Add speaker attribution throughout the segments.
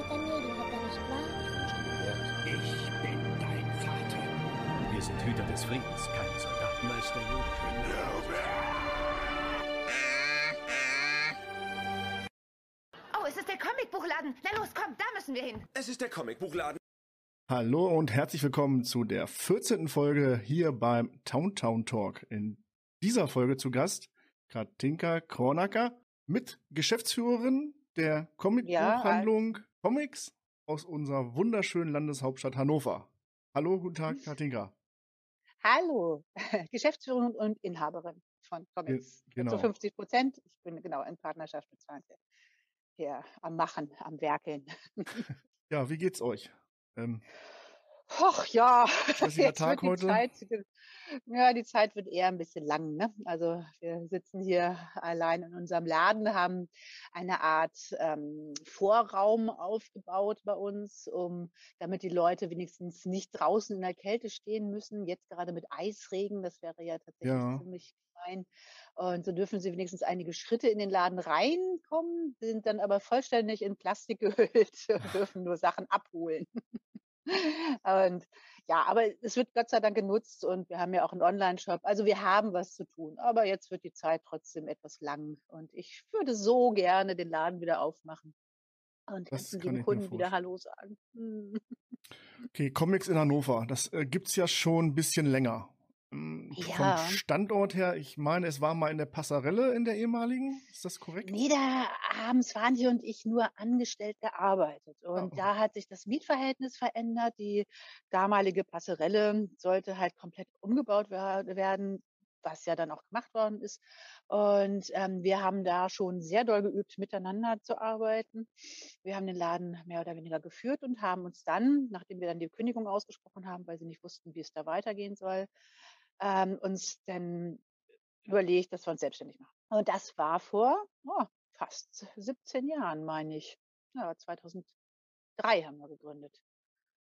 Speaker 1: Ich bin dein Vater.
Speaker 2: Wir sind Hüter des Friedens, keine Soldaten.
Speaker 1: Meister Yoda.
Speaker 3: Oh, es ist der Comicbuchladen. Na los, komm, da müssen wir hin.
Speaker 4: Es ist der Comicbuchladen.
Speaker 5: Hallo und herzlich willkommen zu der 14. Folge hier beim Town Town Talk. In dieser Folge zu Gast Katinka Kronacker mit Geschäftsführerin der Comicbuchhandlung Comics aus unserer wunderschönen Landeshauptstadt Hannover. Hallo, guten Tag, Katinka.
Speaker 6: Hallo, Geschäftsführerin und Inhaberin von Comics.
Speaker 5: Ge- genau.
Speaker 6: Zu 50 Prozent. Ich bin genau in Partnerschaft mit 20 hier am Machen, am Werkeln.
Speaker 5: Ja, wie geht's euch? Ähm,
Speaker 6: Och ja,
Speaker 5: Stressiger Tag heute?
Speaker 6: Zeit, ja, die Zeit wird eher ein bisschen lang. Ne? Also wir sitzen hier allein in unserem Laden, haben eine Art ähm, Vorraum aufgebaut bei uns, um damit die Leute wenigstens nicht draußen in der Kälte stehen müssen. Jetzt gerade mit Eisregen, das wäre ja tatsächlich
Speaker 5: Ja.
Speaker 6: ziemlich klein. Und so dürfen sie wenigstens einige Schritte in den Laden reinkommen, sind dann aber vollständig in Plastik gehüllt und dürfen nur Sachen abholen. Und ja, aber es wird Gott sei Dank genutzt und wir haben ja auch einen Online-Shop. Also wir haben was zu tun. Aber jetzt wird die Zeit trotzdem etwas lang. Und ich würde so gerne den Laden wieder aufmachen. Und
Speaker 5: Das
Speaker 6: ganzen
Speaker 5: mir
Speaker 6: Kunden wieder. Hallo sagen. Hm.
Speaker 5: okay, Comics in Hannover, das äh, gibt's ja schon ein bisschen länger. Ähm,
Speaker 6: Ja.
Speaker 5: Vom Standort her, ich meine, es war mal in der Passarelle in der ehemaligen. Ist das korrekt?
Speaker 6: Nee, da haben Svanti und ich nur angestellt gearbeitet. Und
Speaker 5: Oh.
Speaker 6: da hat sich das Mietverhältnis verändert. Die damalige Passerelle sollte halt komplett umgebaut wer- werden, was ja dann auch gemacht worden ist. Und ähm, wir haben da schon sehr doll geübt, miteinander zu arbeiten. Wir haben den Laden mehr oder weniger geführt und haben uns dann, nachdem wir dann die Kündigung ausgesprochen haben, weil sie nicht wussten, wie es da weitergehen soll, ähm, uns dann überlegt, dass wir uns selbstständig machen. Und das war vor oh, fast 17 Jahren, meine ich. Ja, 2003 haben wir gegründet.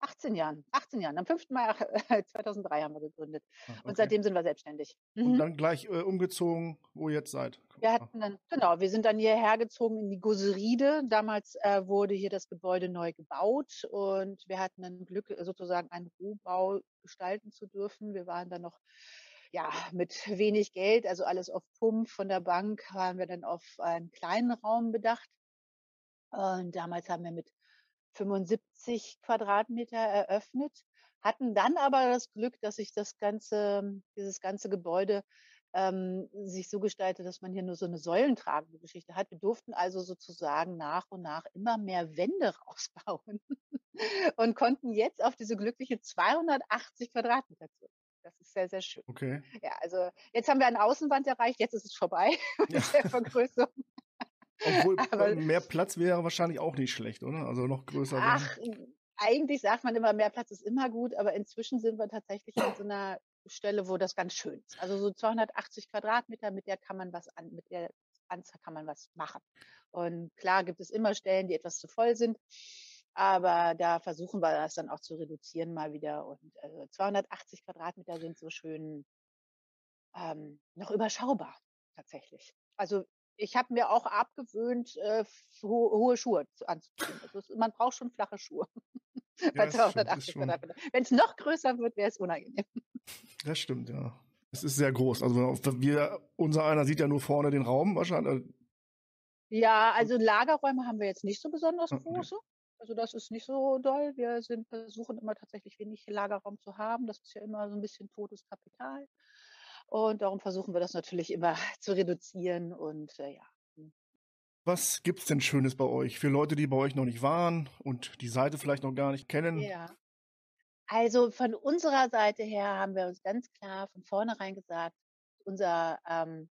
Speaker 6: 18 Jahren, 18 Jahren. Am 5. Mai ach, 2003 haben wir gegründet.
Speaker 5: Ah, okay.
Speaker 6: Und seitdem sind wir selbstständig.
Speaker 5: Und
Speaker 6: Mhm.
Speaker 5: dann gleich äh, umgezogen, wo ihr jetzt seid.
Speaker 6: Wir
Speaker 5: Ah,
Speaker 6: hatten dann, genau, wir sind dann hierher gezogen in die Goseride. Damals äh, wurde hier das Gebäude neu gebaut und wir hatten dann Glück, äh, sozusagen einen Rohbau gestalten zu dürfen. Wir waren dann noch ja, mit wenig Geld, also alles auf Pump von der Bank, waren wir dann auf einen kleinen Raum bedacht. Und damals haben wir mit 75 Quadratmeter eröffnet, hatten dann aber das Glück, dass sich das ganze, dieses ganze Gebäude ähm, sich so gestaltet, dass man hier nur so eine säulentragende Geschichte hat. Wir durften also sozusagen nach und nach immer mehr Wände rausbauen und konnten jetzt auf diese glückliche 280 Quadratmeter zurück. Das ist sehr, sehr schön.
Speaker 5: Okay.
Speaker 6: Ja, also jetzt haben wir eine Außenwand erreicht, jetzt ist es vorbei mit
Speaker 5: Ja.
Speaker 6: der Vergrößerung.
Speaker 5: Obwohl
Speaker 6: Aber-
Speaker 5: äh, mehr Platz wäre wahrscheinlich auch nicht schlecht, oder? Also noch größer werden.
Speaker 6: Ach, eigentlich sagt man immer, mehr Platz ist immer gut, aber inzwischen sind wir tatsächlich an so einer Stelle, wo das ganz schön ist. Also so 280 Quadratmeter, mit der kann man was an, mit der Anzahl kann man was machen. Und klar gibt es immer Stellen, die etwas zu voll sind. Aber da versuchen wir das dann auch zu reduzieren mal wieder. Und also 280 Quadratmeter sind so schön ähm, noch überschaubar tatsächlich. Also ich habe mir auch abgewöhnt, äh, ho hohe Schuhe zu- anzuziehen. Also man braucht schon flache Schuhe.
Speaker 5: Ja,
Speaker 6: Bei
Speaker 5: das stimmt,
Speaker 6: 280
Speaker 5: ist schon-
Speaker 6: Quadratmeter. Wenn es noch größer wird, wäre es unangenehm.
Speaker 5: Das stimmt, ja. Es ist sehr groß. Also wir, unser einer sieht ja nur vorne den Raum wahrscheinlich.
Speaker 6: Ja, also Lagerräume haben wir jetzt nicht so besonders
Speaker 5: Ah, okay.
Speaker 6: große. Also das ist nicht so doll. Wir sind versuchen immer tatsächlich wenig Lagerraum zu haben. Das ist ja immer so ein bisschen totes Kapital. Und darum versuchen wir das natürlich immer zu reduzieren. Und äh, ja,
Speaker 5: Was gibt's denn Schönes bei euch? Für Leute, die bei euch noch nicht waren und die Seite vielleicht noch gar nicht kennen.
Speaker 6: Ja. Also von unserer Seite her haben wir uns ganz klar von vornherein gesagt, unser ähm,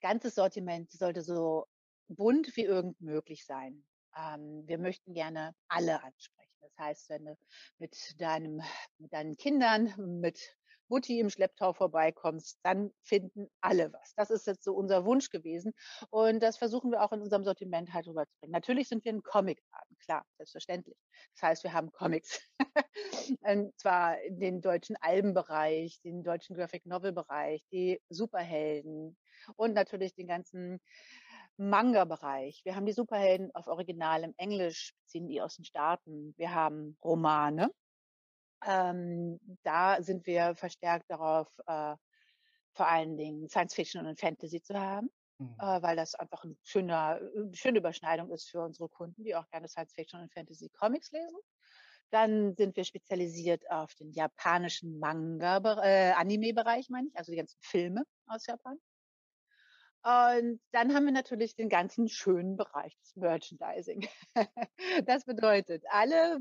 Speaker 6: ganzes Sortiment sollte so bunt wie irgend möglich sein. Ähm, wir möchten gerne alle ansprechen. Das heißt, wenn du mit deinem, mit deinen Kindern, mit Mutti im Schlepptau vorbeikommst, dann finden alle was. Das ist jetzt so unser Wunsch gewesen. Und das versuchen wir auch in unserem Sortiment halt rüberzubringen. Natürlich sind wir ein Comicladen, klar, selbstverständlich. Das heißt, wir haben Comics. Und zwar den deutschen Albenbereich, den deutschen Graphic Novel Bereich, die Superhelden und natürlich den ganzen Manga-Bereich. Wir haben die Superhelden auf Original im Englisch, beziehen die aus den Staaten. Wir haben Romane. Ähm, da sind wir verstärkt darauf, äh, vor allen Dingen Science Fiction und Fantasy zu haben,
Speaker 5: Mhm.
Speaker 6: äh, weil das einfach eine schöner, äh, schöne Überschneidung ist für unsere Kunden, die auch gerne Science Fiction und Fantasy Comics lesen. Dann sind wir spezialisiert auf den japanischen Manga, äh, Anime-Bereich, meine ich, also die ganzen Filme aus Japan. Und dann haben wir natürlich den ganzen schönen Bereich des Merchandising. Das bedeutet, alle,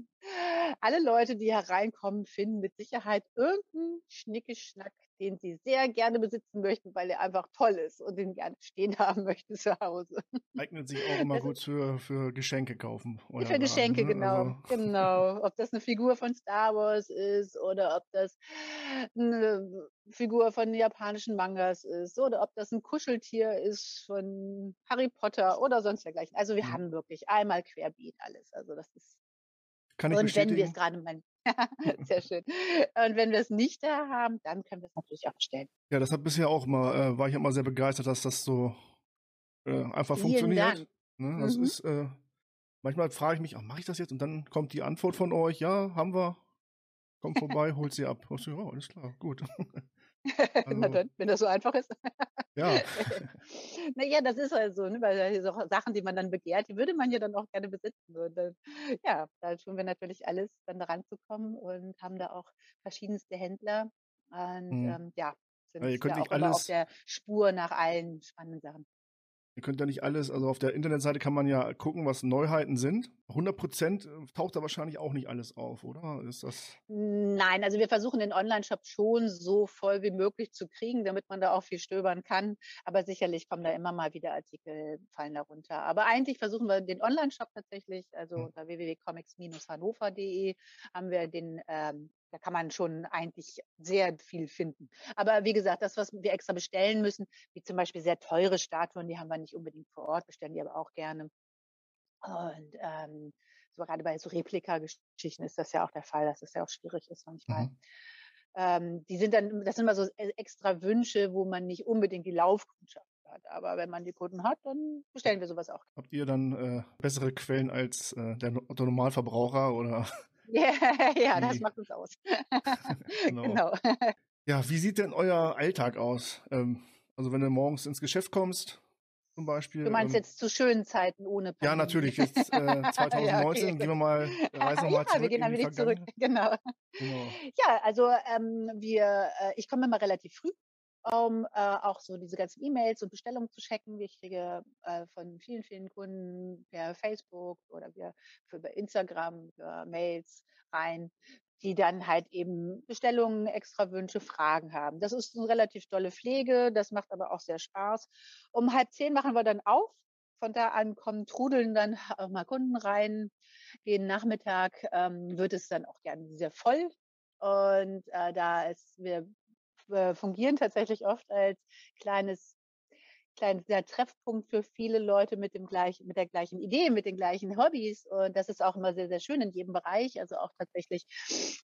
Speaker 6: alle Leute, die hereinkommen, finden mit Sicherheit irgendeinen Schnickeschnack, den sie sehr gerne besitzen möchten, weil er einfach toll ist und den gerne stehen haben möchten zu Hause.
Speaker 5: Eignet sich auch immer
Speaker 6: Das
Speaker 5: gut für, für Geschenke kaufen. euer
Speaker 6: Für Geschenke,
Speaker 5: ne?
Speaker 6: genau.
Speaker 5: Also,
Speaker 6: Genau. Ob das eine Figur von Star Wars ist oder ob das eine Figur von japanischen Mangas ist oder ob das ein Kuscheltier ist von Harry Potter oder sonst dergleichen. Also wir
Speaker 5: Mhm.
Speaker 6: haben wirklich einmal querbeet alles. Also das ist
Speaker 5: kann ich
Speaker 6: und wenn wir es
Speaker 5: bestätigen.
Speaker 6: gerade mal sehr schön. Und wenn wir es nicht da haben, dann können wir es natürlich auch bestellen.
Speaker 5: Ja, das hat bisher auch mal, äh, war ich immer sehr begeistert, dass das so äh, einfach
Speaker 6: Vielen
Speaker 5: funktioniert.
Speaker 6: Dank.
Speaker 5: Ne? Das
Speaker 6: Mhm.
Speaker 5: ist, äh, manchmal frage ich mich, ach, mache ich das jetzt? Und dann kommt die Antwort von euch, ja, haben wir. Kommt vorbei, holt sie ab. Ich ja, alles klar, gut.
Speaker 6: Na
Speaker 5: Also-
Speaker 6: dann, wenn das so einfach ist.
Speaker 5: Ja,
Speaker 6: naja, das ist halt so, ne? weil so Sachen, die man dann begehrt, die würde man ja dann auch gerne besitzen. Und dann, ja, da tun wir natürlich alles, dann da ranzukommen und haben da auch verschiedenste Händler. Und
Speaker 5: Mhm.
Speaker 6: ähm, ja, sind
Speaker 5: Ja, ihr könnt
Speaker 6: da auch immer auf
Speaker 5: alles-
Speaker 6: der Spur nach allen spannenden Sachen.
Speaker 5: Ihr könnt ja nicht alles, also auf der Internetseite kann man ja gucken, was Neuheiten sind. 100% taucht da wahrscheinlich auch nicht alles auf, oder? Ist das.
Speaker 6: Nein, also wir versuchen den Online-Shop schon so voll wie möglich zu kriegen, damit man da auch viel stöbern kann. Aber sicherlich kommen da immer mal wieder Artikel, fallen darunter. Aber eigentlich versuchen wir den Online-Shop tatsächlich, also
Speaker 5: Hm.
Speaker 6: unter www.comics-hannover.de haben wir den, ähm, da kann man schon eigentlich sehr viel finden. Aber wie gesagt, das, was wir extra bestellen müssen, wie zum Beispiel sehr teure Statuen, die haben wir nicht unbedingt vor Ort, bestellen die aber auch gerne. Und ähm, so gerade bei so Replika-Geschichten ist das ja auch der Fall, dass es ja auch schwierig ist manchmal.
Speaker 5: Mhm.
Speaker 6: Ähm, die sind dann, das sind immer so e- extra Wünsche, wo man nicht unbedingt die Laufkundschaft hat. Aber wenn man die Kunden hat, dann bestellen wir sowas auch.
Speaker 5: Habt ihr dann äh, bessere Quellen als äh, der Normalverbraucher oder?
Speaker 6: Ja, ja, das
Speaker 5: Wie?
Speaker 6: macht uns aus.
Speaker 5: Genau.
Speaker 6: genau.
Speaker 5: Ja, wie sieht denn euer Alltag aus? Ähm, also wenn du morgens ins Geschäft kommst, zum Beispiel.
Speaker 6: Du meinst
Speaker 5: ähm,
Speaker 6: jetzt zu schönen Zeiten ohne Pandemie?
Speaker 5: Ja, natürlich. Jetzt äh, 2019
Speaker 6: Ja, okay.
Speaker 5: gehen wir mal, reisen wir mal
Speaker 6: ja,
Speaker 5: zurück
Speaker 6: wir gehen
Speaker 5: die
Speaker 6: wenig zurück. Genau.
Speaker 5: Genau.
Speaker 6: Ja, also ähm, wir, äh, ich komme immer relativ früh, um äh, auch so diese ganzen E-Mails und Bestellungen zu checken. Ich kriege äh, von vielen, vielen Kunden per Facebook oder für über Instagram für Mails rein, die dann halt eben Bestellungen, extra Wünsche, Fragen haben. Das ist eine relativ tolle Pflege, das macht aber auch sehr Spaß. Um halb zehn machen wir dann auf. Von da an kommen, trudeln dann auch mal Kunden rein. Jeden Nachmittag ähm, wird es dann auch gerne sehr voll. Und äh, da ist, wir äh, fungieren tatsächlich oft als kleines kleiner Treffpunkt für viele Leute mit dem gleichen, mit der gleichen Idee, mit den gleichen Hobbys. Und das ist auch immer sehr, sehr schön in jedem Bereich. Also auch tatsächlich,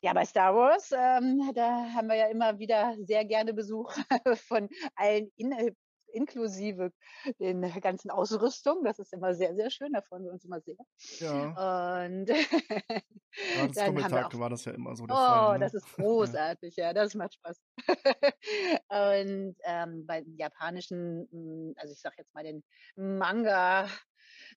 Speaker 6: ja, bei Star Wars, ähm, da haben wir ja immer wieder sehr gerne Besuch von allen in, inklusive den ganzen Ausrüstung. Das ist immer sehr, sehr schön. Da freuen wir uns immer sehr.
Speaker 5: Ja,
Speaker 6: Und
Speaker 5: das
Speaker 6: dann haben wir auch
Speaker 5: war das ja immer so der
Speaker 6: Oh,
Speaker 5: Fall. Ne?
Speaker 6: das ist großartig, ja, das macht Spaß. Und ähm, bei den japanischen, mm, also ich sag jetzt mal den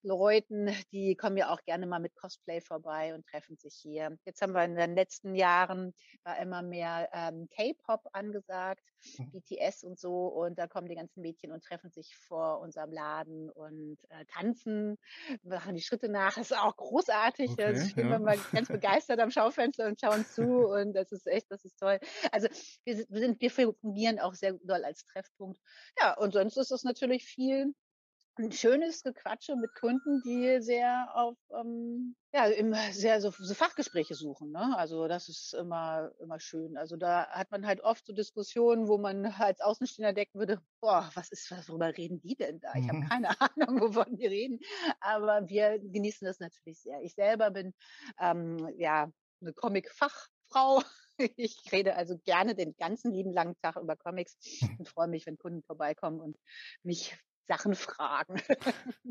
Speaker 6: Manga-Leuten, die kommen ja auch gerne mal mit Cosplay vorbei und treffen sich hier. Jetzt haben wir in den letzten Jahren war immer mehr ähm, K-Pop angesagt,
Speaker 5: Mhm.
Speaker 6: BTS und so, und da kommen die ganzen Mädchen und treffen sich vor unserem Laden und äh, tanzen, machen die Schritte nach. Das ist auch großartig.
Speaker 5: Okay,
Speaker 6: also stehen
Speaker 5: ja.
Speaker 6: wir mal ganz begeistert am Schaufenster und schauen zu und das ist echt, das ist toll. Also wir sind, wir sind, wir fungieren auch sehr doll als Treffpunkt. Ja, und sonst ist es natürlich viel ein schönes Gequatsche mit Kunden, die sehr auf ähm, ja immer sehr so, so Fachgespräche suchen. Ne? Also das ist immer immer schön. Also da hat man halt oft so Diskussionen, wo man als Außenstehender denken würde, boah, was ist, worüber reden die denn da? Ich habe
Speaker 5: Mhm.
Speaker 6: keine Ahnung, wovon die reden. Aber wir genießen das natürlich sehr. Ich selber bin ähm, ja eine Comic-Fachfrau. Ich rede also gerne den ganzen lieben langen Tag über Comics und freue mich, wenn Kunden vorbeikommen und mich Sachen fragen.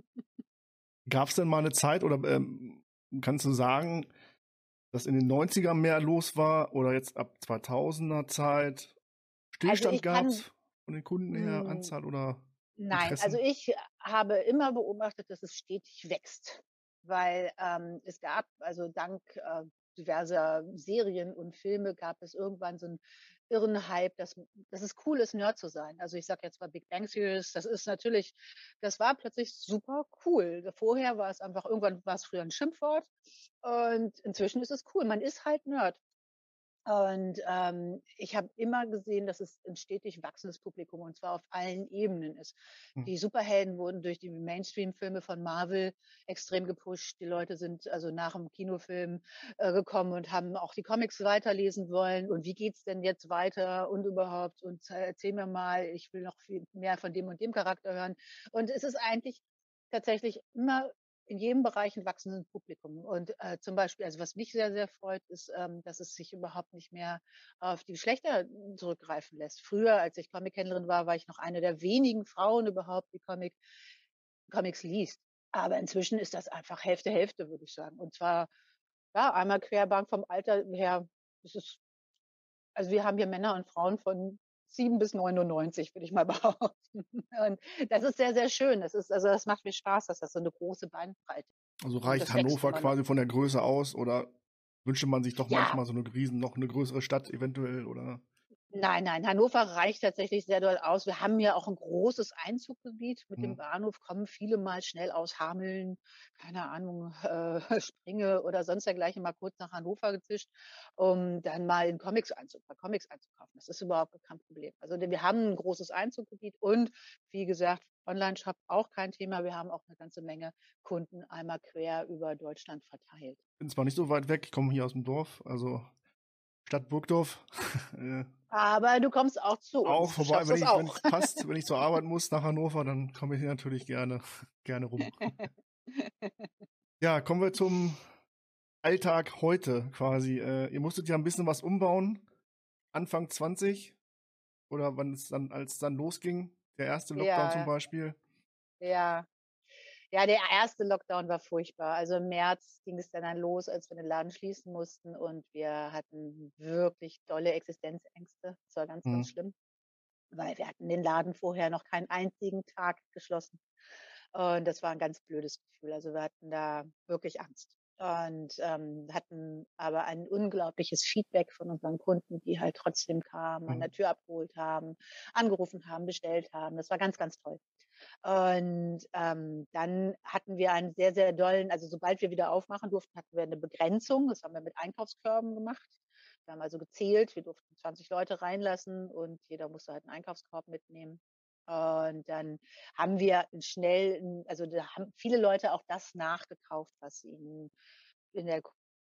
Speaker 5: Gab es denn mal eine Zeit oder ähm, kannst du sagen, dass in den 90ern mehr los war oder jetzt ab 2000er Zeit Stillstand
Speaker 6: ich kann-
Speaker 5: gab es von den Kunden her,
Speaker 6: Hm,
Speaker 5: Anzahl oder
Speaker 6: Nein,
Speaker 5: Interessen?
Speaker 6: also ich habe immer beobachtet, dass es stetig wächst, weil ähm, es gab, also dank äh, diverser Serien und Filme gab es irgendwann so einen irren Hype, dass, dass es cool ist, Nerd zu sein. Also ich sage jetzt mal Big Bang Theories, das ist natürlich, das war plötzlich super cool. Vorher war es einfach, irgendwann war es früher ein Schimpfwort und inzwischen ist es cool. Man ist halt Nerd. Und ähm, ich habe immer gesehen, dass es ein stetig wachsendes Publikum und zwar auf allen Ebenen ist.
Speaker 5: Hm.
Speaker 6: Die Superhelden wurden durch die Mainstream-Filme von Marvel extrem gepusht. Die Leute sind also nach dem Kinofilm äh, gekommen und haben auch die Comics weiterlesen wollen. Und wie geht's denn jetzt weiter und überhaupt? Und äh, erzähl mir mal, ich will noch viel mehr von dem und dem Charakter hören. Und es ist eigentlich tatsächlich immer in jedem Bereich ein wachsendes Publikum. Und äh, zum Beispiel, also was mich sehr, sehr freut, ist, ähm, dass es sich überhaupt nicht mehr auf die Geschlechter zurückgreifen lässt. Früher, als ich Comic-Händlerin war, war ich noch eine der wenigen Frauen überhaupt, die Comic, Comics liest. Aber inzwischen ist das einfach Hälfte, Hälfte, würde ich sagen. Und zwar, ja, einmal querbank vom Alter her. Ist, also wir haben hier Männer und Frauen von 7 bis 99, würde ich mal behaupten. Und das ist sehr, sehr schön. Das ist, also das macht mir Spaß, dass das so eine große Bandbreite
Speaker 5: also
Speaker 6: Und
Speaker 5: reicht Hannover quasi von der Größe aus oder wünschte man sich doch
Speaker 6: Ja.
Speaker 5: manchmal so eine riesen, noch eine größere Stadt eventuell oder
Speaker 6: Nein, nein, Hannover reicht tatsächlich sehr doll aus. Wir haben ja auch ein großes Einzuggebiet. Mit
Speaker 5: Mhm.
Speaker 6: dem Bahnhof kommen viele mal schnell aus Hameln, keine Ahnung, äh, Springe oder sonst dergleichen mal kurz nach Hannover gezischt, um dann mal in Comics einzug, bei Comics einzukaufen. Das ist überhaupt kein Problem. Also wir haben ein großes Einzuggebiet und wie gesagt, Online-Shop auch kein Thema. Wir haben auch eine ganze Menge Kunden einmal quer über Deutschland verteilt.
Speaker 5: bin zwar nicht so weit weg, ich komme hier aus dem Dorf, also Stadt Burgdorf.
Speaker 6: Aber du kommst auch zu uns.
Speaker 5: auch vorbei, wenn ich, wenn
Speaker 6: auch.
Speaker 5: es passt, wenn ich zur Arbeit muss nach Hannover, dann komme ich hier natürlich gerne, gerne rum. Ja, kommen wir zum Alltag heute quasi. Äh, ihr musstet ja ein bisschen was umbauen, Anfang 20 oder wann es dann, als es dann losging, der erste Lockdown
Speaker 6: Ja.
Speaker 5: zum Beispiel.
Speaker 6: Ja. Ja, der erste Lockdown war furchtbar. Also im März ging es dann, dann los, als wir den Laden schließen mussten und wir hatten wirklich dolle Existenzängste. Das war ganz,
Speaker 5: Mhm.
Speaker 6: ganz schlimm, weil wir hatten den Laden vorher noch keinen einzigen Tag geschlossen. Und das war ein ganz blödes Gefühl. Also wir hatten da wirklich Angst und ähm, hatten aber ein unglaubliches Feedback von unseren Kunden, die halt trotzdem kamen, an
Speaker 5: Mhm.
Speaker 6: der Tür abgeholt haben, angerufen haben, bestellt haben. Das war ganz, ganz toll. Und ähm, dann hatten wir einen sehr, sehr dollen, also sobald wir wieder aufmachen durften, hatten wir eine Begrenzung. Das haben wir mit Einkaufskörben gemacht. Wir haben also gezählt, wir durften 20 Leute reinlassen und jeder musste halt einen Einkaufskorb mitnehmen. Und dann haben wir schnell, also da haben viele Leute auch das nachgekauft, was ihnen in der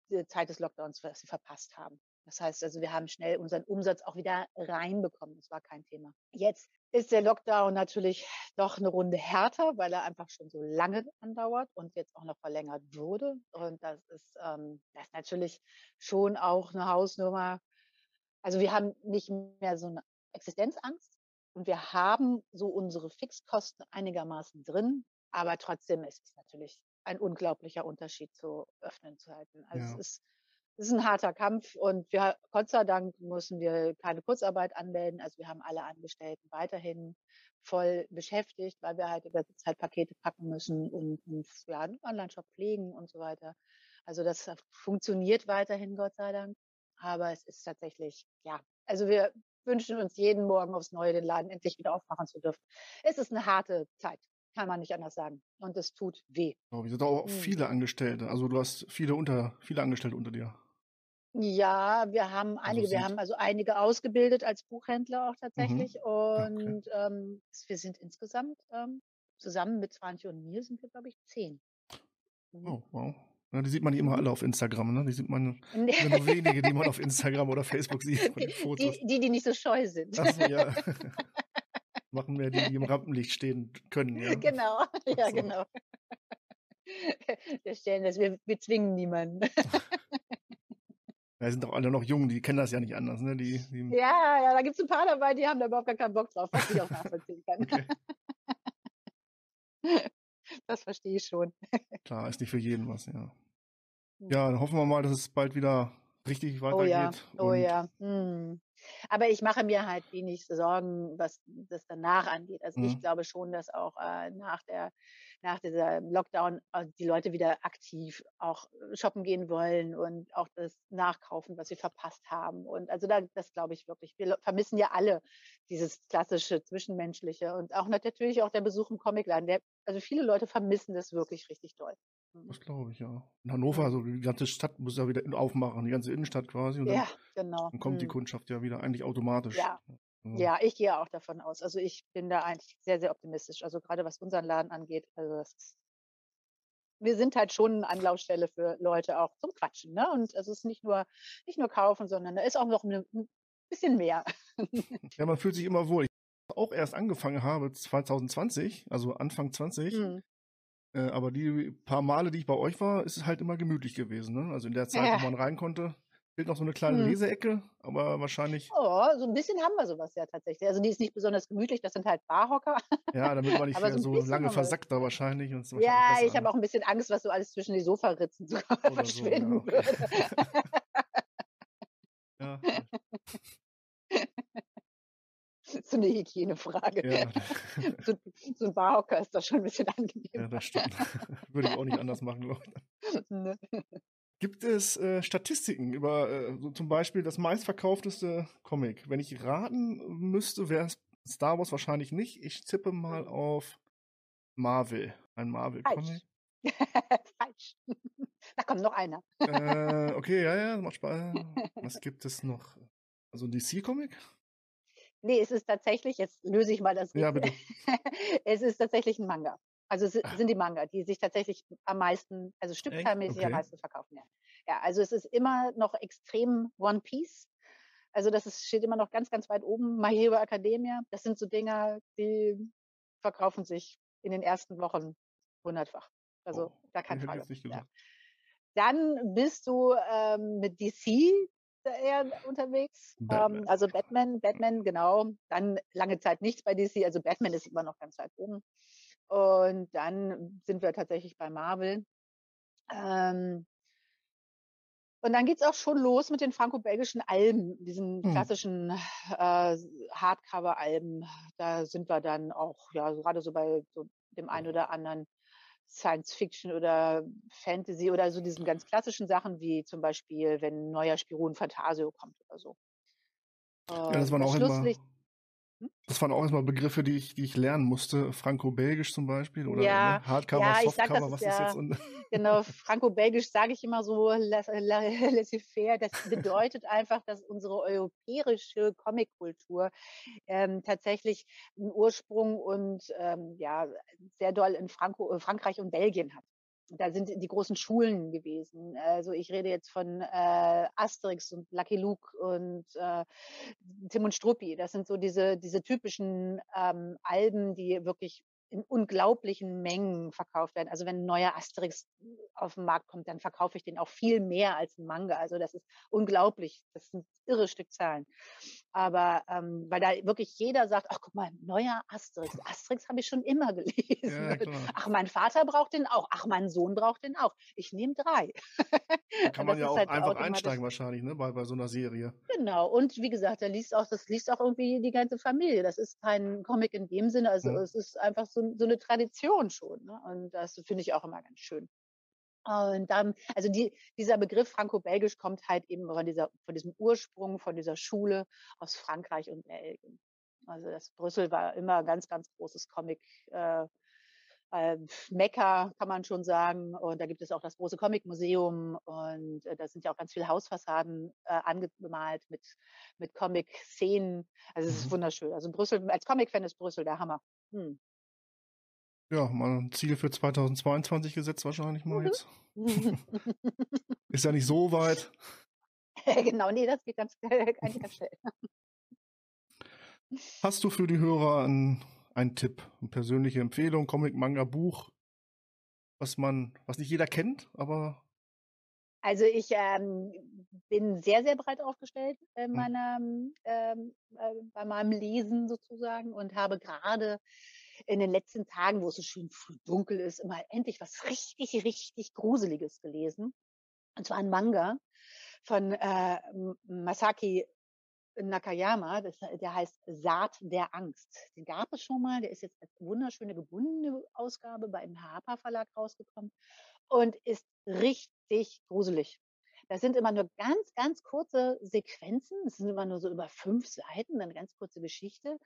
Speaker 6: der Zeit des Lockdowns, was sie verpasst haben. Das heißt also, wir haben schnell unseren Umsatz auch wieder reinbekommen. Das war kein Thema. Jetzt ist der Lockdown natürlich doch eine Runde härter, weil er einfach schon so lange andauert und jetzt auch noch verlängert wurde. Und das ist, ähm, das ist natürlich schon auch eine Hausnummer. Also wir haben nicht mehr so eine Existenzangst und wir haben so unsere Fixkosten einigermaßen drin, aber trotzdem ist es natürlich ein unglaublicher Unterschied zu öffnen zu halten. Also
Speaker 5: Ja.
Speaker 6: es ist ist ein harter Kampf und wir, Gott sei Dank müssen wir keine Kurzarbeit anmelden. Also wir haben alle Angestellten weiterhin voll beschäftigt, weil wir halt die ganze Zeit Pakete packen müssen und, und ja, einen Online-Shop pflegen und so weiter. Also das funktioniert weiterhin, Gott sei Dank. Aber es ist tatsächlich, ja, also wir wünschen uns jeden Morgen aufs Neue, den Laden endlich wieder aufmachen zu dürfen. Es ist eine harte Zeit, kann man nicht anders sagen. Und es tut weh.
Speaker 5: So, wir sind auch
Speaker 6: Mhm.
Speaker 5: viele Angestellte. Also du hast viele unter, viele Angestellte unter dir.
Speaker 6: Ja, wir haben einige, wir
Speaker 5: sind-
Speaker 6: haben also einige ausgebildet als Buchhändler auch tatsächlich.
Speaker 5: okay.
Speaker 6: Und ähm, es- wir sind insgesamt ähm, zusammen mit Svanche und mir sind wir, glaube ich, zehn. Mhm.
Speaker 5: Oh, wow. Ja, die sieht man nicht immer
Speaker 6: Mhm.
Speaker 5: alle auf Instagram, ne? Die sieht man sind nur wenige, die man auf Instagram oder Facebook sieht von den Fotos.
Speaker 6: die, die, die nicht so scheu sind.
Speaker 5: Ach so, ja. Machen wir die, die im Rampenlicht stehen können, ja.
Speaker 6: Genau, ja,
Speaker 5: so.
Speaker 6: genau. Wir stellen das, wir, wir zwingen niemanden.
Speaker 5: Ja, sind doch alle noch jung, die kennen das ja nicht anders, ne? Die, die,
Speaker 6: Ja, ja, da gibt es ein paar dabei, die haben da überhaupt gar keinen Bock drauf, was ich auch nachvollziehen kann.
Speaker 5: okay.
Speaker 6: Das verstehe ich schon.
Speaker 5: Klar, ist nicht für jeden was, ja.
Speaker 6: Hm.
Speaker 5: Ja, dann hoffen wir mal, dass es bald wieder richtig
Speaker 6: Oh ja,
Speaker 5: weitergeht.
Speaker 6: oh
Speaker 5: und
Speaker 6: ja. Hm. Aber ich mache mir halt wenig Sorgen, was das danach angeht. Also ich
Speaker 5: Mhm.
Speaker 6: glaube schon, dass auch äh, nach der nach dieser Lockdown äh, die Leute wieder aktiv auch äh, shoppen gehen wollen und auch das nachkaufen, was sie verpasst haben. Und also da, das glaube ich wirklich. Wir vermissen ja alle dieses klassische Zwischenmenschliche und auch natürlich auch der Besuch im Comicladen. Der, also viele Leute vermissen das wirklich richtig doll. Mhm.
Speaker 5: Das glaube ich, ja. In Hannover, also die ganze Stadt muss ja wieder aufmachen, die ganze Innenstadt quasi. Und
Speaker 6: Ja,
Speaker 5: dann,
Speaker 6: genau.
Speaker 5: dann kommt die
Speaker 6: Hm.
Speaker 5: Kundschaft ja wieder eigentlich automatisch.
Speaker 6: Ja. Ja, ich gehe auch davon aus. Also ich bin da eigentlich sehr, sehr optimistisch. Also gerade was unseren Laden angeht. Also das ist, wir sind halt schon eine Anlaufstelle für Leute auch zum Quatschen. Ne? Und es ist nicht nur, nicht nur kaufen, sondern da ist auch noch ein bisschen mehr.
Speaker 5: Ja, man fühlt sich immer wohl. Ich auch erst angefangen habe 2020, also Anfang 20,
Speaker 6: Hm.
Speaker 5: Äh, aber die paar Male, die ich bei euch war, ist es halt immer gemütlich gewesen. Ne? Also in der Zeit,
Speaker 6: Ja.
Speaker 5: wo man rein konnte, fehlt noch so eine kleine
Speaker 6: Hm.
Speaker 5: Leseecke, aber wahrscheinlich,
Speaker 6: Oh, so ein bisschen haben wir sowas ja tatsächlich. Also die ist nicht besonders gemütlich, das sind halt Barhocker.
Speaker 5: ja, damit man nicht
Speaker 6: so
Speaker 5: so lange versackt da wahrscheinlich. Und
Speaker 6: Ja,
Speaker 5: wahrscheinlich
Speaker 6: ich
Speaker 5: besser,
Speaker 6: habe auch ein bisschen Angst, was so alles zwischen die Sofaritzen so
Speaker 5: Oder so, ja,
Speaker 6: verschwinden
Speaker 5: okay.
Speaker 6: würde.
Speaker 5: Ja,
Speaker 6: so eine Hygienefrage.
Speaker 5: ja,
Speaker 6: So, so ein Barhocker ist doch schon ein bisschen angenehm.
Speaker 5: ja, das stimmt. Würde ich auch nicht anders machen, glaube ich.
Speaker 6: Ne?
Speaker 5: Gibt es äh, Statistiken über äh, so zum Beispiel das meistverkaufteste Comic? Wenn ich raten müsste, wäre es Star Wars wahrscheinlich nicht. Ich tippe mal auf Marvel. Ein Marvel-Comic.
Speaker 6: Falsch. Da kommt noch einer.
Speaker 5: äh, okay, ja, ja, macht Spaß. Was gibt es noch? Also ein DC-Comic?
Speaker 6: Nee, es ist tatsächlich, jetzt löse ich mal das
Speaker 5: Ja,
Speaker 6: Rätsel. es ist tatsächlich ein Manga. Also es
Speaker 5: Ah.
Speaker 6: sind die Manga, die sich tatsächlich am meisten, also stückzahlmäßig am
Speaker 5: Okay.
Speaker 6: meisten verkaufen. Ja. ja, also es ist immer noch extrem One Piece. Also das ist, steht immer noch ganz, ganz weit oben. My Hero Academia, das sind so Dinger, die verkaufen sich in den ersten Wochen hundertfach. Also
Speaker 5: Oh,
Speaker 6: keine
Speaker 5: hätte ich
Speaker 6: Frage. Ja. Dann bist du ähm, mit DC eher unterwegs.
Speaker 5: Batman.
Speaker 6: Ähm, also Batman, Batman, genau. Dann lange Zeit nichts bei DC. Also Batman ist immer noch ganz weit oben. Und dann sind wir tatsächlich bei Marvel. Ähm, und dann geht's auch schon los mit den franco-belgischen Alben, diesen
Speaker 5: Hm.
Speaker 6: klassischen äh, Hardcover-Alben. Da sind wir dann auch, ja, gerade so bei so dem einen oder anderen Science Fiction oder Fantasy oder so diesen ganz klassischen Sachen, wie zum Beispiel, wenn ein neuer Spirun Fantasio kommt oder so.
Speaker 5: Ja, das waren auch immer? Das waren auch erstmal Begriffe, die ich, die ich lernen musste. Franco-Belgisch zum Beispiel oder
Speaker 6: Ja,
Speaker 5: ne? Hardcover,
Speaker 6: ja, ich sag, das
Speaker 5: Softcover,
Speaker 6: ist
Speaker 5: was ist
Speaker 6: ja-
Speaker 5: jetzt? Und,
Speaker 6: Genau, Franco-Belgisch sage ich immer so la- la- laissez-faire. Das bedeutet einfach, dass unsere europäische Comickultur ähm, tatsächlich einen Ursprung und ähm, ja sehr doll in Franco, äh, Frankreich und Belgien hat. Da sind die großen Schulen gewesen. Also ich rede jetzt von äh, Asterix und Lucky Luke und äh, Tim und Struppi. Das sind so diese, diese typischen ähm, Alben, die wirklich in unglaublichen Mengen verkauft werden. Also wenn ein neuer Asterix auf den Markt kommt, dann verkaufe ich den auch viel mehr als ein Manga. Also das ist unglaublich. Das sind irre Stückzahlen. Aber ähm, weil da wirklich jeder sagt, ach guck mal, neuer Asterix. Asterix habe ich schon immer gelesen.
Speaker 5: ja.
Speaker 6: Ach, mein Vater braucht den auch. Ach, mein Sohn braucht den auch. Ich nehme drei.
Speaker 5: Da kann man ja auch
Speaker 6: halt
Speaker 5: einfach einsteigen wahrscheinlich, ne? Bei, bei so einer Serie.
Speaker 6: Genau. Und wie gesagt, da liest auch, das liest auch irgendwie die ganze Familie. Das ist kein Comic in dem Sinne. Also
Speaker 5: Mhm.
Speaker 6: es ist einfach so, so eine Tradition schon. Ne? Und das finde ich auch immer ganz schön. Und dann, also die, dieser Begriff Franco-Belgisch kommt halt eben von dieser, von diesem Ursprung, von dieser Schule aus Frankreich und Belgien. Also das Brüssel war immer ein ganz, ganz großes Comic, äh, äh, Mekka, kann man schon sagen. Und da gibt es auch das große Comic-Museum und äh, da sind ja auch ganz viele Hausfassaden äh, angemalt mit, mit Comic-Szenen. Also es ist
Speaker 5: Mhm.
Speaker 6: wunderschön. Also Brüssel, als Comic-Fan ist Brüssel der Hammer. Hm.
Speaker 5: Ja, mal ein Ziel für 2022 gesetzt wahrscheinlich mal
Speaker 6: Mhm.
Speaker 5: jetzt. Ist ja nicht so weit.
Speaker 6: genau, nee, das geht ganz, ganz, ganz schnell.
Speaker 5: Hast du für die Hörer einen, einen Tipp, eine persönliche Empfehlung, Comic, Manga, Buch, was man, was nicht jeder kennt, aber
Speaker 6: Also ich ähm, bin sehr, sehr breit aufgestellt
Speaker 5: Hm.
Speaker 6: meiner, ähm, äh, bei meinem Lesen sozusagen und habe gerade in den letzten Tagen, wo es so schön dunkel ist, immer endlich was richtig, richtig Gruseliges gelesen. Und zwar ein Manga von äh, Masaki Nakayama, das, der heißt Saat der Angst. Den gab es schon mal, der ist jetzt als wunderschöne gebundene Ausgabe beim Harper Verlag rausgekommen und ist richtig gruselig. Das sind immer nur ganz, ganz kurze Sequenzen. Es sind immer nur so über fünf Seiten, eine ganz kurze Geschichte,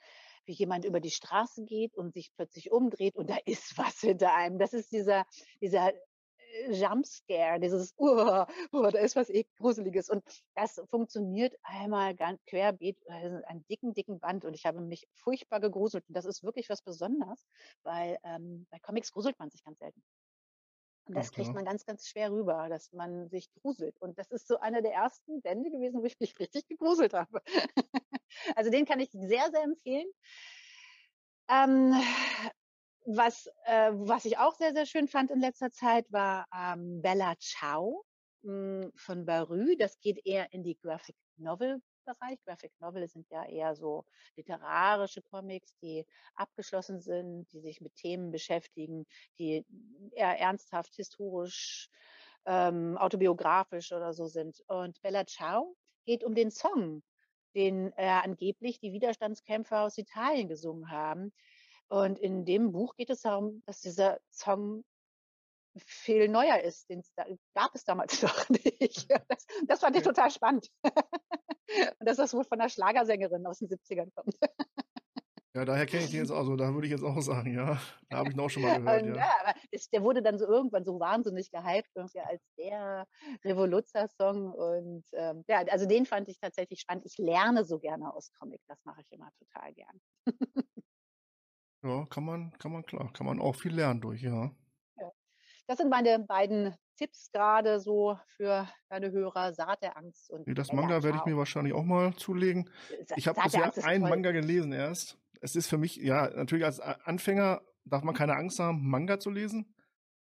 Speaker 6: wie jemand über die Straße geht und sich plötzlich umdreht und da ist was hinter einem. Das ist dieser, dieser äh, Jumpscare, dieses, uh, uh, da ist was eh Gruseliges. Und das funktioniert einmal ganz querbeet, einen dicken, dicken Band. Und ich habe mich furchtbar gegruselt. Und das ist wirklich was Besonderes, weil ähm, bei Comics gruselt man sich ganz selten. Und das
Speaker 5: Ach,
Speaker 6: kriegt man ganz, ganz schwer rüber, dass man sich gruselt. Und das ist so einer der ersten Bände gewesen, wo ich mich richtig gegruselt habe. also den kann ich sehr, sehr empfehlen. Ähm, was, äh, was ich auch sehr, sehr schön fand in letzter Zeit war ähm, Bella Ciao mh, von Barü. Das geht eher in die Graphic Novel Bereich. Graphic Novel sind ja eher so literarische Comics, die abgeschlossen sind, die sich mit Themen beschäftigen, die eher ernsthaft, historisch, ähm, autobiografisch oder so sind. Und Bella Ciao geht um den Song, den äh, angeblich die Widerstandskämpfer aus Italien gesungen haben. Und in dem Buch geht es darum, dass dieser Song viel neuer ist. Den gab es damals noch nicht. Das, das fand ich total spannend. Und dass das wohl von einer Schlagersängerin aus den 70ern kommt.
Speaker 5: Ja, daher kenne ich den jetzt, also da würde ich jetzt auch sagen, ja. Da habe ich ihn auch schon mal gehört,
Speaker 6: Und,
Speaker 5: ja.
Speaker 6: ja, aber es, der wurde dann so irgendwann so wahnsinnig gehypt irgendwie als der Revoluzzer-Song. Und ähm, ja, also den fand ich tatsächlich spannend. Ich lerne so gerne aus Comic. Das mache ich immer total gern.
Speaker 5: Ja, kann man, kann man, klar, kann man auch viel lernen durch, ja.
Speaker 6: Das sind meine beiden Tipps gerade so für deine Hörer. Saat der Angst und
Speaker 5: Nee, das Manga werde ich mir wahrscheinlich auch mal zulegen. Ich habe bisher einen
Speaker 6: toll.
Speaker 5: Manga gelesen erst. Es ist für mich, ja, natürlich als Anfänger darf man keine Angst haben, Manga zu lesen.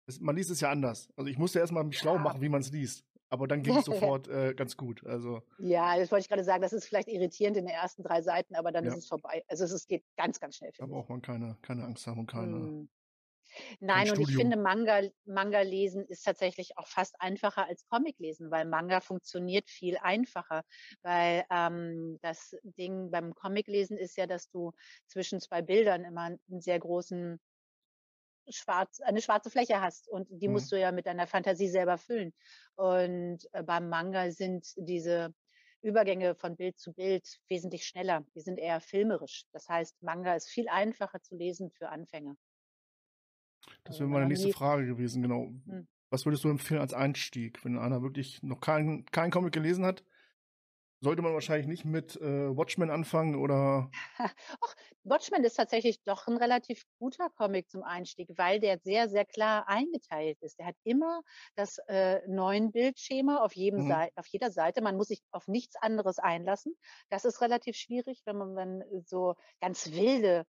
Speaker 5: Es, man liest es ja anders. Also ich musste erstmal mich schlau
Speaker 6: Ja.
Speaker 5: machen, wie man es liest. Aber dann ging es sofort äh, ganz gut. Also,
Speaker 6: Ja, das wollte ich gerade sagen. Das ist vielleicht irritierend in den ersten drei Seiten, aber dann
Speaker 5: Ja.
Speaker 6: ist es vorbei. Also es, es geht ganz, ganz schnell.
Speaker 5: da braucht man keine, keine Angst haben und keine.
Speaker 6: Hm. Nein, und ich finde, Manga, Manga lesen ist tatsächlich auch fast einfacher als Comic lesen, weil Manga funktioniert viel einfacher. Weil ähm, das Ding beim Comic lesen ist ja, dass du zwischen zwei Bildern immer einen sehr großen schwarz, eine schwarze Fläche hast und die
Speaker 5: Mhm.
Speaker 6: musst du ja mit deiner Fantasie selber füllen. Und äh, beim Manga sind diese Übergänge von Bild zu Bild wesentlich schneller. Die sind eher filmerisch. Das heißt, Manga ist viel einfacher zu lesen für Anfänger.
Speaker 5: Das
Speaker 6: Also
Speaker 5: wäre
Speaker 6: wenn
Speaker 5: meine nächste Frage gewesen, genau.
Speaker 6: Hm.
Speaker 5: Was würdest du empfehlen als Einstieg, wenn einer wirklich noch keinen kein Comic gelesen hat? Sollte man wahrscheinlich nicht mit äh, Watchmen anfangen oder
Speaker 6: Ach, Watchmen ist tatsächlich doch ein relativ guter Comic zum Einstieg, weil der sehr, sehr klar eingeteilt ist. Der hat immer das äh, neuen Bildschema auf jedem
Speaker 5: Mhm.
Speaker 6: Sei auf jeder Seite. Man muss sich auf nichts anderes einlassen. Das ist relativ schwierig, wenn man dann so ganz wilde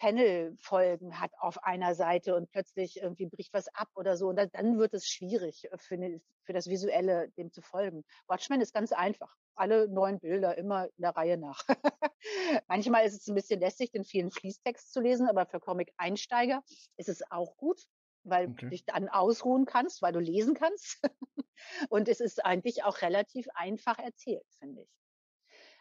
Speaker 6: Panel-Folgen hat auf einer Seite und plötzlich irgendwie bricht was ab oder so. Und dann, dann wird es schwierig äh, für, ne, für das Visuelle dem zu folgen. Watchmen ist ganz einfach. Alle neuen Bilder immer in der Reihe nach. Manchmal ist es ein bisschen lästig, den vielen Fließtext zu lesen, aber für Comic-Einsteiger ist es auch gut, weil
Speaker 5: Okay.
Speaker 6: du dich dann ausruhen kannst, weil du lesen kannst. und es ist eigentlich auch relativ einfach erzählt, finde ich.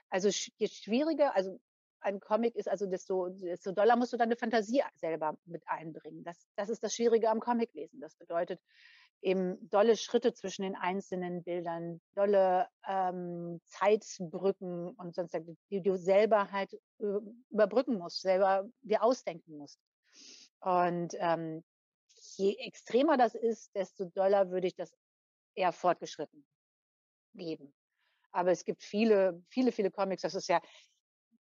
Speaker 6: Also je schwieriger, also ein Comic ist, also desto, desto doller musst du deine Fantasie selber mit einbringen. Das, das ist das Schwierige am Comiclesen. Das bedeutet eben dolle Schritte zwischen den einzelnen Bildern, dolle ähm, Zeitbrücken und sonst, die du selber halt überbrücken musst, selber dir ausdenken musst. Und ähm, je extremer das ist, desto doller würde ich das eher fortgeschritten geben. Aber es gibt viele, viele, viele Comics. Das ist ja,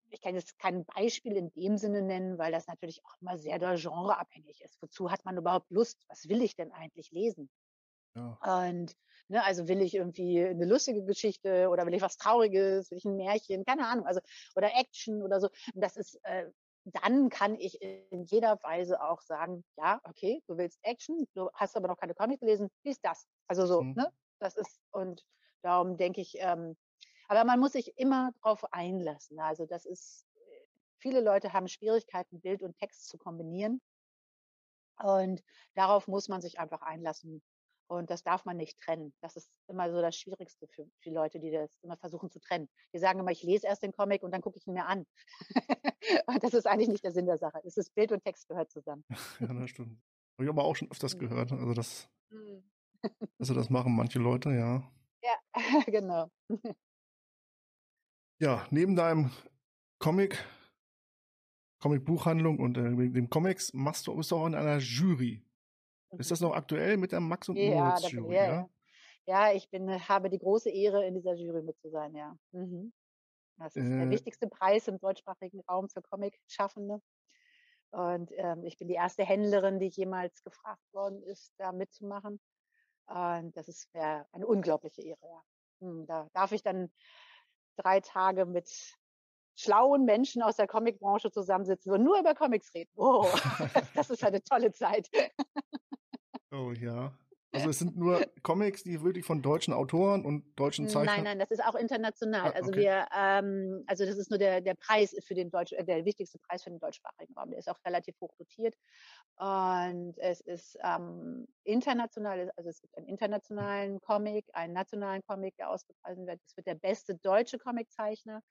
Speaker 6: ich kann jetzt kein Beispiel in dem Sinne nennen, weil das natürlich auch immer sehr doll genreabhängig ist. Wozu hat man überhaupt Lust? Was will ich denn eigentlich lesen?
Speaker 5: ja.
Speaker 6: Und ne, also will ich irgendwie eine lustige Geschichte oder will ich was Trauriges, will ich ein Märchen, keine Ahnung, also oder Action oder so. Und das ist, äh, dann kann ich in jeder Weise auch sagen, ja, okay, du willst Action, du hast aber noch keine Comic gelesen, lies das. Also so,
Speaker 5: Mhm.
Speaker 6: ne? Das ist und darum denke ich, ähm, aber man muss sich immer drauf einlassen. Also das ist viele Leute haben Schwierigkeiten, Bild und Text zu kombinieren. Und darauf muss man sich einfach einlassen. Und das darf man nicht trennen. Das ist immer so das Schwierigste für die Leute, die das immer versuchen zu trennen. Die sagen immer, ich lese erst den Comic und dann gucke ich ihn mir an. und das ist eigentlich nicht der Sinn der Sache. Es ist Bild und Text gehört zusammen.
Speaker 5: ja, das stimmt. Habe ich aber auch schon öfters
Speaker 6: Mhm.
Speaker 5: gehört. Also das,
Speaker 6: Mhm.
Speaker 5: also das machen manche Leute, ja.
Speaker 6: Ja, genau.
Speaker 5: Ja, neben deinem Comic, Comic-Buchhandlung und äh, dem Comics machst du, bist auch in einer Jury. Ist das noch aktuell mit der Max und
Speaker 6: Ja,
Speaker 5: Moritz Jury?
Speaker 6: ja,
Speaker 5: Ja,
Speaker 6: ja. ja, ich bin, habe die große Ehre, in dieser Jury mit zu sein, ja. Mhm. Das ist der
Speaker 5: Äh,
Speaker 6: wichtigste Preis im deutschsprachigen Raum für Comic-Schaffende. Und ähm, ich bin die erste Händlerin, die jemals gefragt worden ist, da mitzumachen. Und das ist mir eine unglaubliche Ehre, ja. Hm, Da darf ich dann drei Tage mit schlauen Menschen aus der Comicbranche zusammensitzen und nur über Comics reden. Oh, das ist eine tolle Zeit.
Speaker 5: Oh ja. Also es sind nur Comics, die wirklich von deutschen Autoren und deutschen Zeichnern.
Speaker 6: Nein, nein, das ist auch international.
Speaker 5: Ah,
Speaker 6: Also
Speaker 5: okay.
Speaker 6: wir, ähm, also das ist nur der, der Preis für den Deutsch, äh, der wichtigste Preis für den deutschsprachigen Raum. Der ist auch relativ hoch dotiert. Und es ist ähm, international, also es gibt einen internationalen Comic, einen nationalen Comic, der ausgepreisen wird. Es wird der beste deutsche Comiczeichner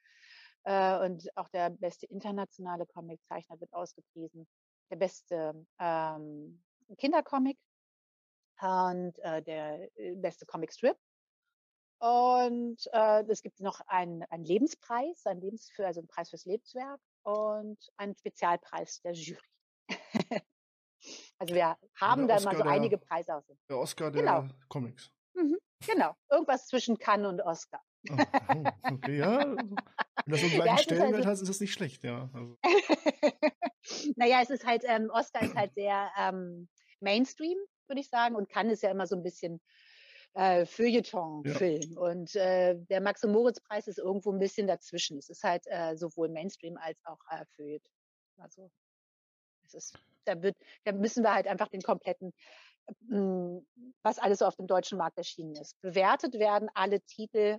Speaker 6: äh, und auch der beste internationale Comiczeichner wird ausgepriesen. Der beste ähm, Kindercomic und äh, der äh, beste Comicstrip. Und äh, es gibt noch einen, einen Lebenspreis, einen Lebens für, also einen Preis fürs Lebenswerk und einen Spezialpreis der Jury. also wir haben da mal so
Speaker 5: der-
Speaker 6: einige Preise aus.
Speaker 5: Der Oscar der
Speaker 6: Genau.
Speaker 5: Comics.
Speaker 6: Genau, irgendwas zwischen Cannes und Oscar.
Speaker 5: Ah, oh, okay, ja. Wenn das so einen
Speaker 6: Ja,
Speaker 5: gleichen
Speaker 6: ist
Speaker 5: Stellenwert
Speaker 6: also-
Speaker 5: hat, ist das nicht schlecht, ja. Also,
Speaker 6: naja, es ist halt, ähm, Oscar ist halt sehr ähm, Mainstream, würde ich sagen, und Cannes ist ja immer so ein bisschen äh, Feuilleton-Film. Und äh, der Max- und Moritz-Preis ist irgendwo ein bisschen dazwischen. Es ist halt äh, sowohl Mainstream als auch äh, Feuilleton. Also, es ist, da, wird, da müssen wir halt einfach den kompletten, mh, was alles so auf dem deutschen Markt erschienen ist. Bewertet werden alle Titel,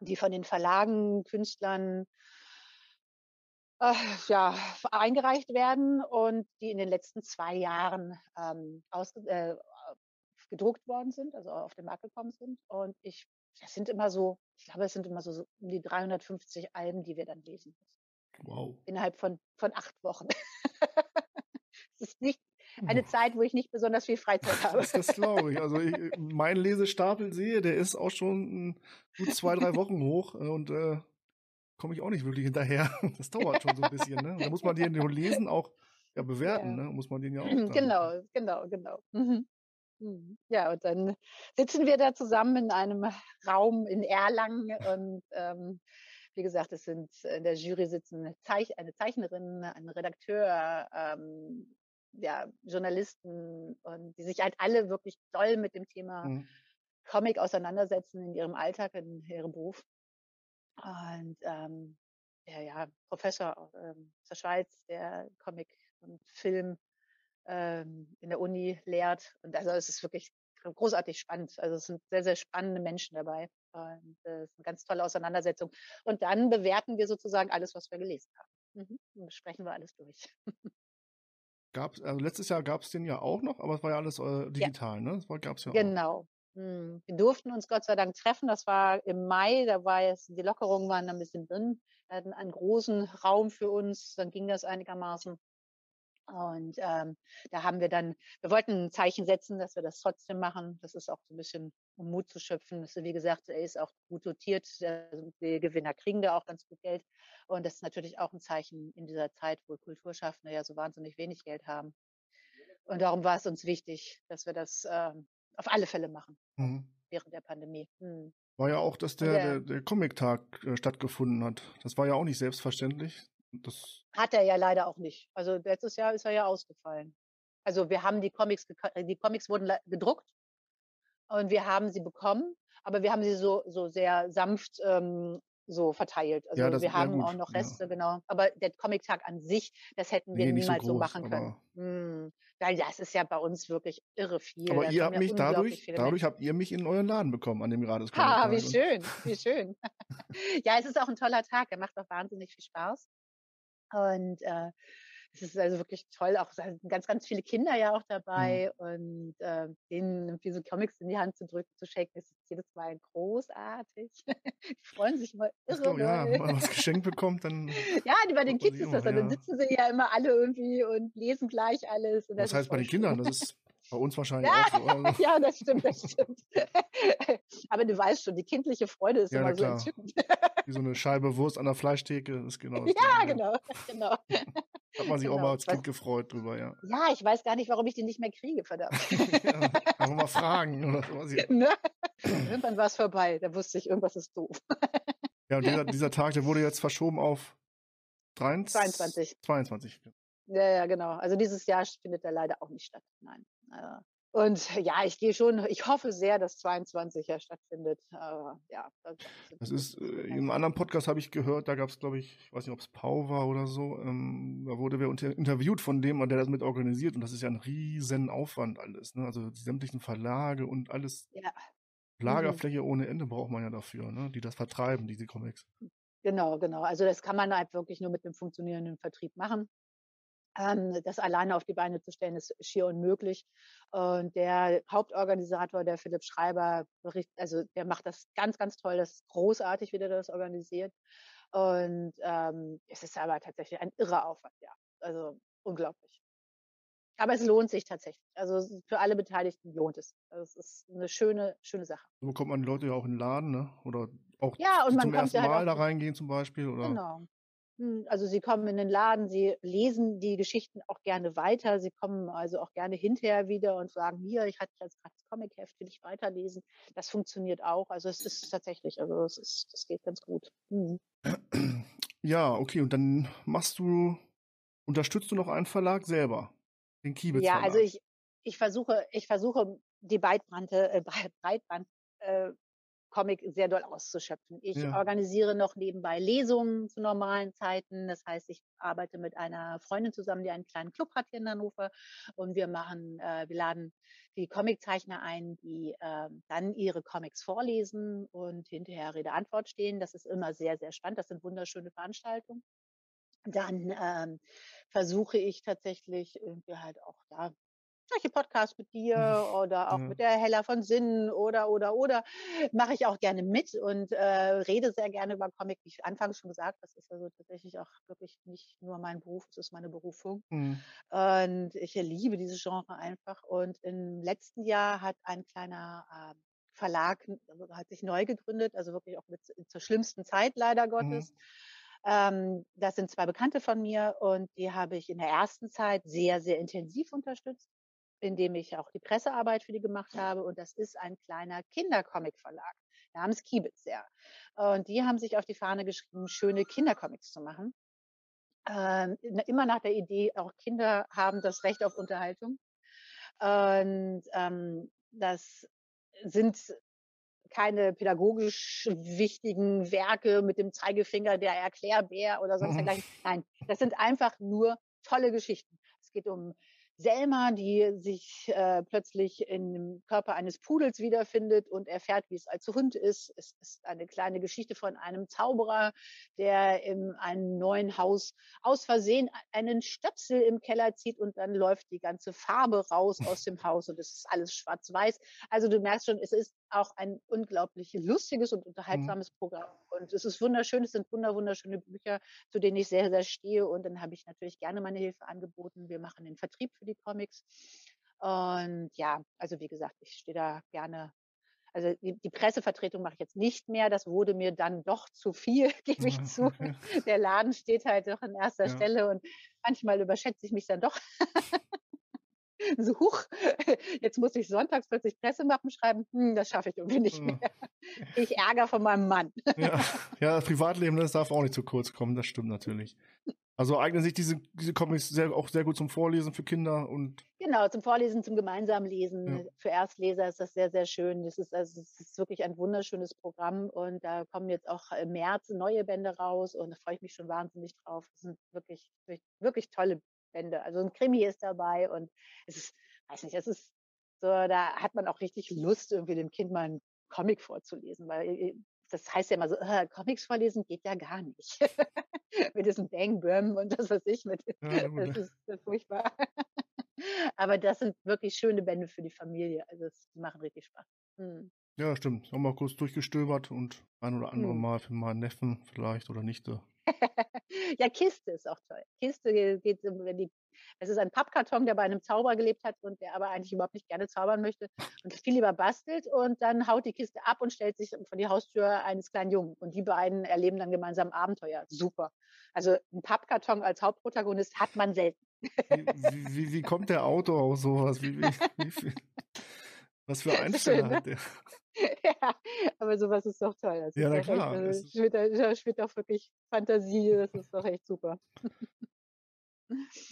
Speaker 6: die von den Verlagen, Künstlern, äh, ja, eingereicht werden und die in den letzten zwei Jahren ähm, ausge äh, gedruckt worden sind, also auf den Markt gekommen sind. Und ich, das sind immer so, ich glaube, es sind immer so, so um die 350 Alben, die wir dann lesen müssen.
Speaker 5: wow.
Speaker 6: Innerhalb von, von acht Wochen. Es ist nicht eine Zeit, wo ich nicht besonders viel Freizeit habe.
Speaker 5: Das, das glaube ich. Also ich, mein Lesestapel sehe, der ist auch schon mm, gut zwei, drei Wochen hoch äh, und äh, komme ich auch nicht wirklich hinterher. Das dauert schon so ein bisschen. Ne? Da muss man den Lesen auch ja, bewerten,
Speaker 6: Ja.
Speaker 5: ne? muss man den ja auch. Dann,
Speaker 6: Genau, genau, genau. Mhm. Mhm. Ja, und dann sitzen wir da zusammen in einem Raum in Erlangen und ähm, wie gesagt, es sind in der Jury sitzen eine, Zeich eine Zeichnerin, ein Redakteur, ähm, ja, Journalisten und die sich halt alle wirklich doll mit dem Thema
Speaker 5: Mhm.
Speaker 6: Comic auseinandersetzen in ihrem Alltag, in ihrem Beruf. Und ähm, der ja, Professor ähm, aus der Schweiz, der Comic und Film ähm, in der Uni lehrt. Und also es ist wirklich großartig spannend. Also es sind sehr, sehr spannende Menschen dabei. Und äh, es ist eine ganz tolle Auseinandersetzung. Und dann bewerten wir sozusagen alles, was wir gelesen haben. Mhm. Dann besprechen wir alles durch.
Speaker 5: Gab's, also letztes Jahr gab es den ja auch noch, aber es war ja alles äh, digital, ne? Das gab es ja auch.
Speaker 6: Genau. Hm, Wir durften uns Gott sei Dank treffen. Das war im Mai, da war jetzt, die Lockerungen waren ein bisschen drin. Wir hatten einen großen Raum für uns, dann ging das einigermaßen. Und ähm, da haben wir dann, wir wollten ein Zeichen setzen, dass wir das trotzdem machen. Das ist auch so ein bisschen, um Mut zu schöpfen. Das, wie gesagt, er ist auch gut dotiert. Also die Gewinner kriegen da auch ganz gut Geld. Und das ist natürlich auch ein Zeichen in dieser Zeit, wo Kulturschaffende ja so wahnsinnig wenig Geld haben. Und darum war es uns wichtig, dass wir das ähm, auf alle Fälle machen
Speaker 5: Mhm.
Speaker 6: während der Pandemie. Hm.
Speaker 5: War ja auch, dass der, der, der Comic-Tag äh, stattgefunden hat. Das war ja auch nicht selbstverständlich. Das,
Speaker 6: Hat er ja leider auch nicht. Also letztes Jahr ist er ja ausgefallen. Also wir haben die Comics, äh, die Comics wurden gedruckt und wir haben sie bekommen, aber wir haben sie so, so sehr sanft ähm, so verteilt. Also
Speaker 5: Ja,
Speaker 6: wir
Speaker 5: ja
Speaker 6: haben
Speaker 5: gut,
Speaker 6: auch noch
Speaker 5: ja.
Speaker 6: Reste, genau. Aber der Comic-Tag an sich, das hätten wir
Speaker 5: Nee, so
Speaker 6: niemals so,
Speaker 5: groß,
Speaker 6: machen können. Hm. Weil das ist ja bei uns wirklich irre viel.
Speaker 5: aber
Speaker 6: Da
Speaker 5: ihr habt
Speaker 6: ja
Speaker 5: mich dadurch, dadurch habt ihr mich in euren Laden bekommen an dem Grades
Speaker 6: Ha,
Speaker 5: Comic
Speaker 6: wie
Speaker 5: Tag. Und-
Speaker 6: schön, wie schön. ja, es ist auch ein toller Tag. Er macht auch wahnsinnig viel Spaß. Und äh, es ist also wirklich toll, auch sind ganz, ganz viele Kinder ja auch
Speaker 5: Mhm.
Speaker 6: dabei und äh, denen irgendwie so Comics in die Hand zu drücken, zu schenken, ist jedes Mal großartig. Die freuen sich immer
Speaker 5: Das
Speaker 6: irre
Speaker 5: glaub, ja, wenn man was geschenkt bekommt, dann.
Speaker 6: Ja, bei den Kids ist das
Speaker 5: immer,
Speaker 6: so. Dann
Speaker 5: ja.
Speaker 6: sitzen sie ja immer alle irgendwie und lesen gleich alles. Und das ist
Speaker 5: heißt bei den Kindern? Das ist bei uns wahrscheinlich
Speaker 6: Ja,
Speaker 5: auch so. Also,
Speaker 6: ja, das stimmt, das stimmt. Aber du weißt schon, die kindliche Freude ist
Speaker 5: Ja,
Speaker 6: immer so
Speaker 5: klar.
Speaker 6: entzückend.
Speaker 5: wie so eine Scheibe Wurst an der Fleischtheke, das ist genau das
Speaker 6: Ja,
Speaker 5: Gleiche.
Speaker 6: genau, genau.
Speaker 5: Hat man sich auch
Speaker 6: Genau.
Speaker 5: mal als Kind gefreut drüber, ja.
Speaker 6: Ja, ich weiß gar nicht, warum ich die nicht mehr kriege, verdammt.
Speaker 5: ja einfach mal fragen. Ja,
Speaker 6: ne? Irgendwann war es vorbei, da wusste ich, irgendwas ist doof.
Speaker 5: Ja, und dieser, dieser Tag, der wurde jetzt verschoben auf 23.
Speaker 6: 22.
Speaker 5: 22.
Speaker 6: Ja, ja, genau. Also dieses Jahr findet er leider auch nicht statt. Nein. Äh, Und ja, ich gehe schon, ich hoffe sehr, dass 22 ja stattfindet. Aber ja, das,
Speaker 5: Das ist, äh, in einem anderen Podcast habe ich gehört, da gab es, glaube ich, ich weiß nicht, ob es Pau war oder so, ähm, da wurde wer unter, interviewt von dem, der das mit organisiert und das ist ja ein riesen Aufwand alles, ne? Also die sämtlichen Verlage und alles,
Speaker 6: Ja.
Speaker 5: Lagerfläche ohne Ende braucht man ja dafür, ne? Die das vertreiben, diese Comics.
Speaker 6: Genau, genau. Also das kann man halt wirklich nur mit einem funktionierenden Vertrieb machen. Das alleine auf die Beine zu stellen, ist schier unmöglich. Und der Hauptorganisator, der Philipp Schreiber, also der macht das ganz, ganz toll. Das ist großartig, wie der das organisiert. Und ähm, es ist aber tatsächlich ein irrer Aufwand, ja. Also unglaublich. Aber es lohnt sich tatsächlich. Also für alle Beteiligten lohnt es. Also es ist eine schöne, schöne Sache.
Speaker 5: So bekommt man die Leute ja auch in den Laden, ne? Oder auch
Speaker 6: Ja, und man
Speaker 5: zum ersten
Speaker 6: halt
Speaker 5: Mal da reingehen zum Beispiel, oder?
Speaker 6: Genau. Also sie kommen in den Laden, sie lesen die Geschichten auch gerne weiter, sie kommen also auch gerne hinterher wieder und sagen, hier, ich hatte jetzt gerade das Comic-Heft, will ich weiterlesen. Das funktioniert auch. Also es ist tatsächlich, also es ist, das geht ganz gut. Mhm.
Speaker 5: Ja, okay, und dann machst du, unterstützt du noch einen Verlag selber? Den Kiebitz
Speaker 6: Ja, also ich, ich versuche, ich versuche die Breitbandte, äh, Breit- Breitband, äh, Comic sehr doll auszuschöpfen. Ich
Speaker 5: Ja.
Speaker 6: organisiere noch nebenbei Lesungen zu normalen Zeiten. Das heißt, ich arbeite mit einer Freundin zusammen, die einen kleinen Club hat hier in Hannover. Und wir machen, äh, wir laden die Comiczeichner ein, die ähm, dann ihre Comics vorlesen und hinterher Rede-Antwort stehen. Das ist immer sehr, sehr spannend. Das sind wunderschöne Veranstaltungen. Dann ähm, versuche ich tatsächlich irgendwie halt auch da solche Podcasts mit dir oder auch
Speaker 5: Ja.
Speaker 6: mit der Hella von Sinnen oder, oder, oder, mache ich auch gerne mit und äh, rede sehr gerne über Comic. Wie ich anfangs schon gesagt, das ist also tatsächlich auch wirklich nicht nur mein Beruf, es ist meine Berufung.
Speaker 5: Mhm.
Speaker 6: Und ich liebe dieses Genre einfach. Und im letzten Jahr hat ein kleiner äh, Verlag, also hat sich neu gegründet, also wirklich auch mit, zur schlimmsten Zeit leider
Speaker 5: Mhm.
Speaker 6: Gottes. Ähm, das sind zwei Bekannte von mir und die habe ich in der ersten Zeit sehr, sehr intensiv unterstützt, indem ich auch die Pressearbeit für die gemacht habe. Und das ist ein kleiner Kindercomic-Verlag namens Kiebitz, ja. Und die haben sich auf die Fahne geschrieben, schöne Kindercomics zu machen. Ähm, immer nach der Idee, auch Kinder haben das Recht auf Unterhaltung. Und ähm, das sind keine pädagogisch wichtigen Werke mit dem Zeigefinger der Erklärbär oder sonst dergleichen. Nein, das sind einfach nur tolle Geschichten. Es geht um Selma, die sich äh, plötzlich dem Körper eines Pudels wiederfindet und erfährt, wie es als Hund ist. Es ist eine kleine Geschichte von einem Zauberer, der in einem neuen Haus aus Versehen einen Stöpsel im Keller zieht und dann läuft die ganze Farbe raus aus dem Haus und es ist alles schwarz-weiß. Also du merkst schon, es ist auch ein unglaublich lustiges und unterhaltsames mhm. Programm. Und es ist wunderschön, es sind wunder, wunderschöne Bücher, zu denen ich sehr, sehr stehe. Und dann habe ich natürlich gerne meine Hilfe angeboten. Wir machen den Vertrieb für die Comics. Und ja, also wie gesagt, ich stehe da gerne. Also die, die Pressevertretung mache ich jetzt nicht mehr. Das wurde mir dann doch zu viel, gebe ich zu. Der Laden steht halt doch an erster ja. Stelle und manchmal überschätze ich mich dann doch. so, huch, jetzt muss ich sonntags plötzlich Pressemapppen schreiben. Hm, das schaffe ich irgendwie nicht mehr. Ich ärgere von meinem Mann.
Speaker 5: Ja, ja das Privatleben, das darf auch nicht zu kurz kommen, das stimmt natürlich. Also eignen sich diese, diese Comics sehr, auch sehr gut zum Vorlesen für Kinder und.
Speaker 6: Genau, zum Vorlesen, zum gemeinsamen Lesen. Ja. Für Erstleser ist das sehr, sehr schön. Das ist, also, es ist wirklich ein wunderschönes Programm und da kommen jetzt auch im März neue Bände raus und da freue ich mich schon wahnsinnig drauf. Das sind wirklich, wirklich tolle Bände. Also ein Krimi ist dabei und es ist, weiß nicht, es ist so, da hat man auch richtig Lust, irgendwie dem Kind mal einen Comic vorzulesen, weil das heißt ja immer so, äh, Comics vorlesen geht ja gar nicht. mit diesem Bang Bam und das was ich mit.
Speaker 5: Ja.
Speaker 6: Das ist äh, furchtbar. Aber das sind wirklich schöne Bände für die Familie. Also es die machen richtig Spaß. Hm.
Speaker 5: Ja, stimmt. Haben wir kurz durchgestöbert und ein oder andere
Speaker 6: Hm.
Speaker 5: Mal für meinen Neffen vielleicht oder Nichte.
Speaker 6: ja, Kiste ist auch toll. Kiste ge- geht, um, wenn die, es ist ein Pappkarton, der bei einem Zauberer gelebt hat und der aber eigentlich überhaupt nicht gerne zaubern möchte und viel lieber bastelt und dann haut die Kiste ab und stellt sich vor die Haustür eines kleinen Jungen. Und die beiden erleben dann gemeinsam ein Abenteuer. Super. Also ein Pappkarton als Hauptprotagonist hat man selten.
Speaker 5: Wie, wie, wie, wie kommt der Autor auf sowas? Wie, wie, wie viel, was für
Speaker 6: Schön,
Speaker 5: Einsteller
Speaker 6: ne?
Speaker 5: hat der?
Speaker 6: ja, aber sowas ist doch toll. Das
Speaker 5: Ja, na klar,
Speaker 6: Echt, also, spielt, da- spielt doch wirklich Fantasie. Das ist doch echt super.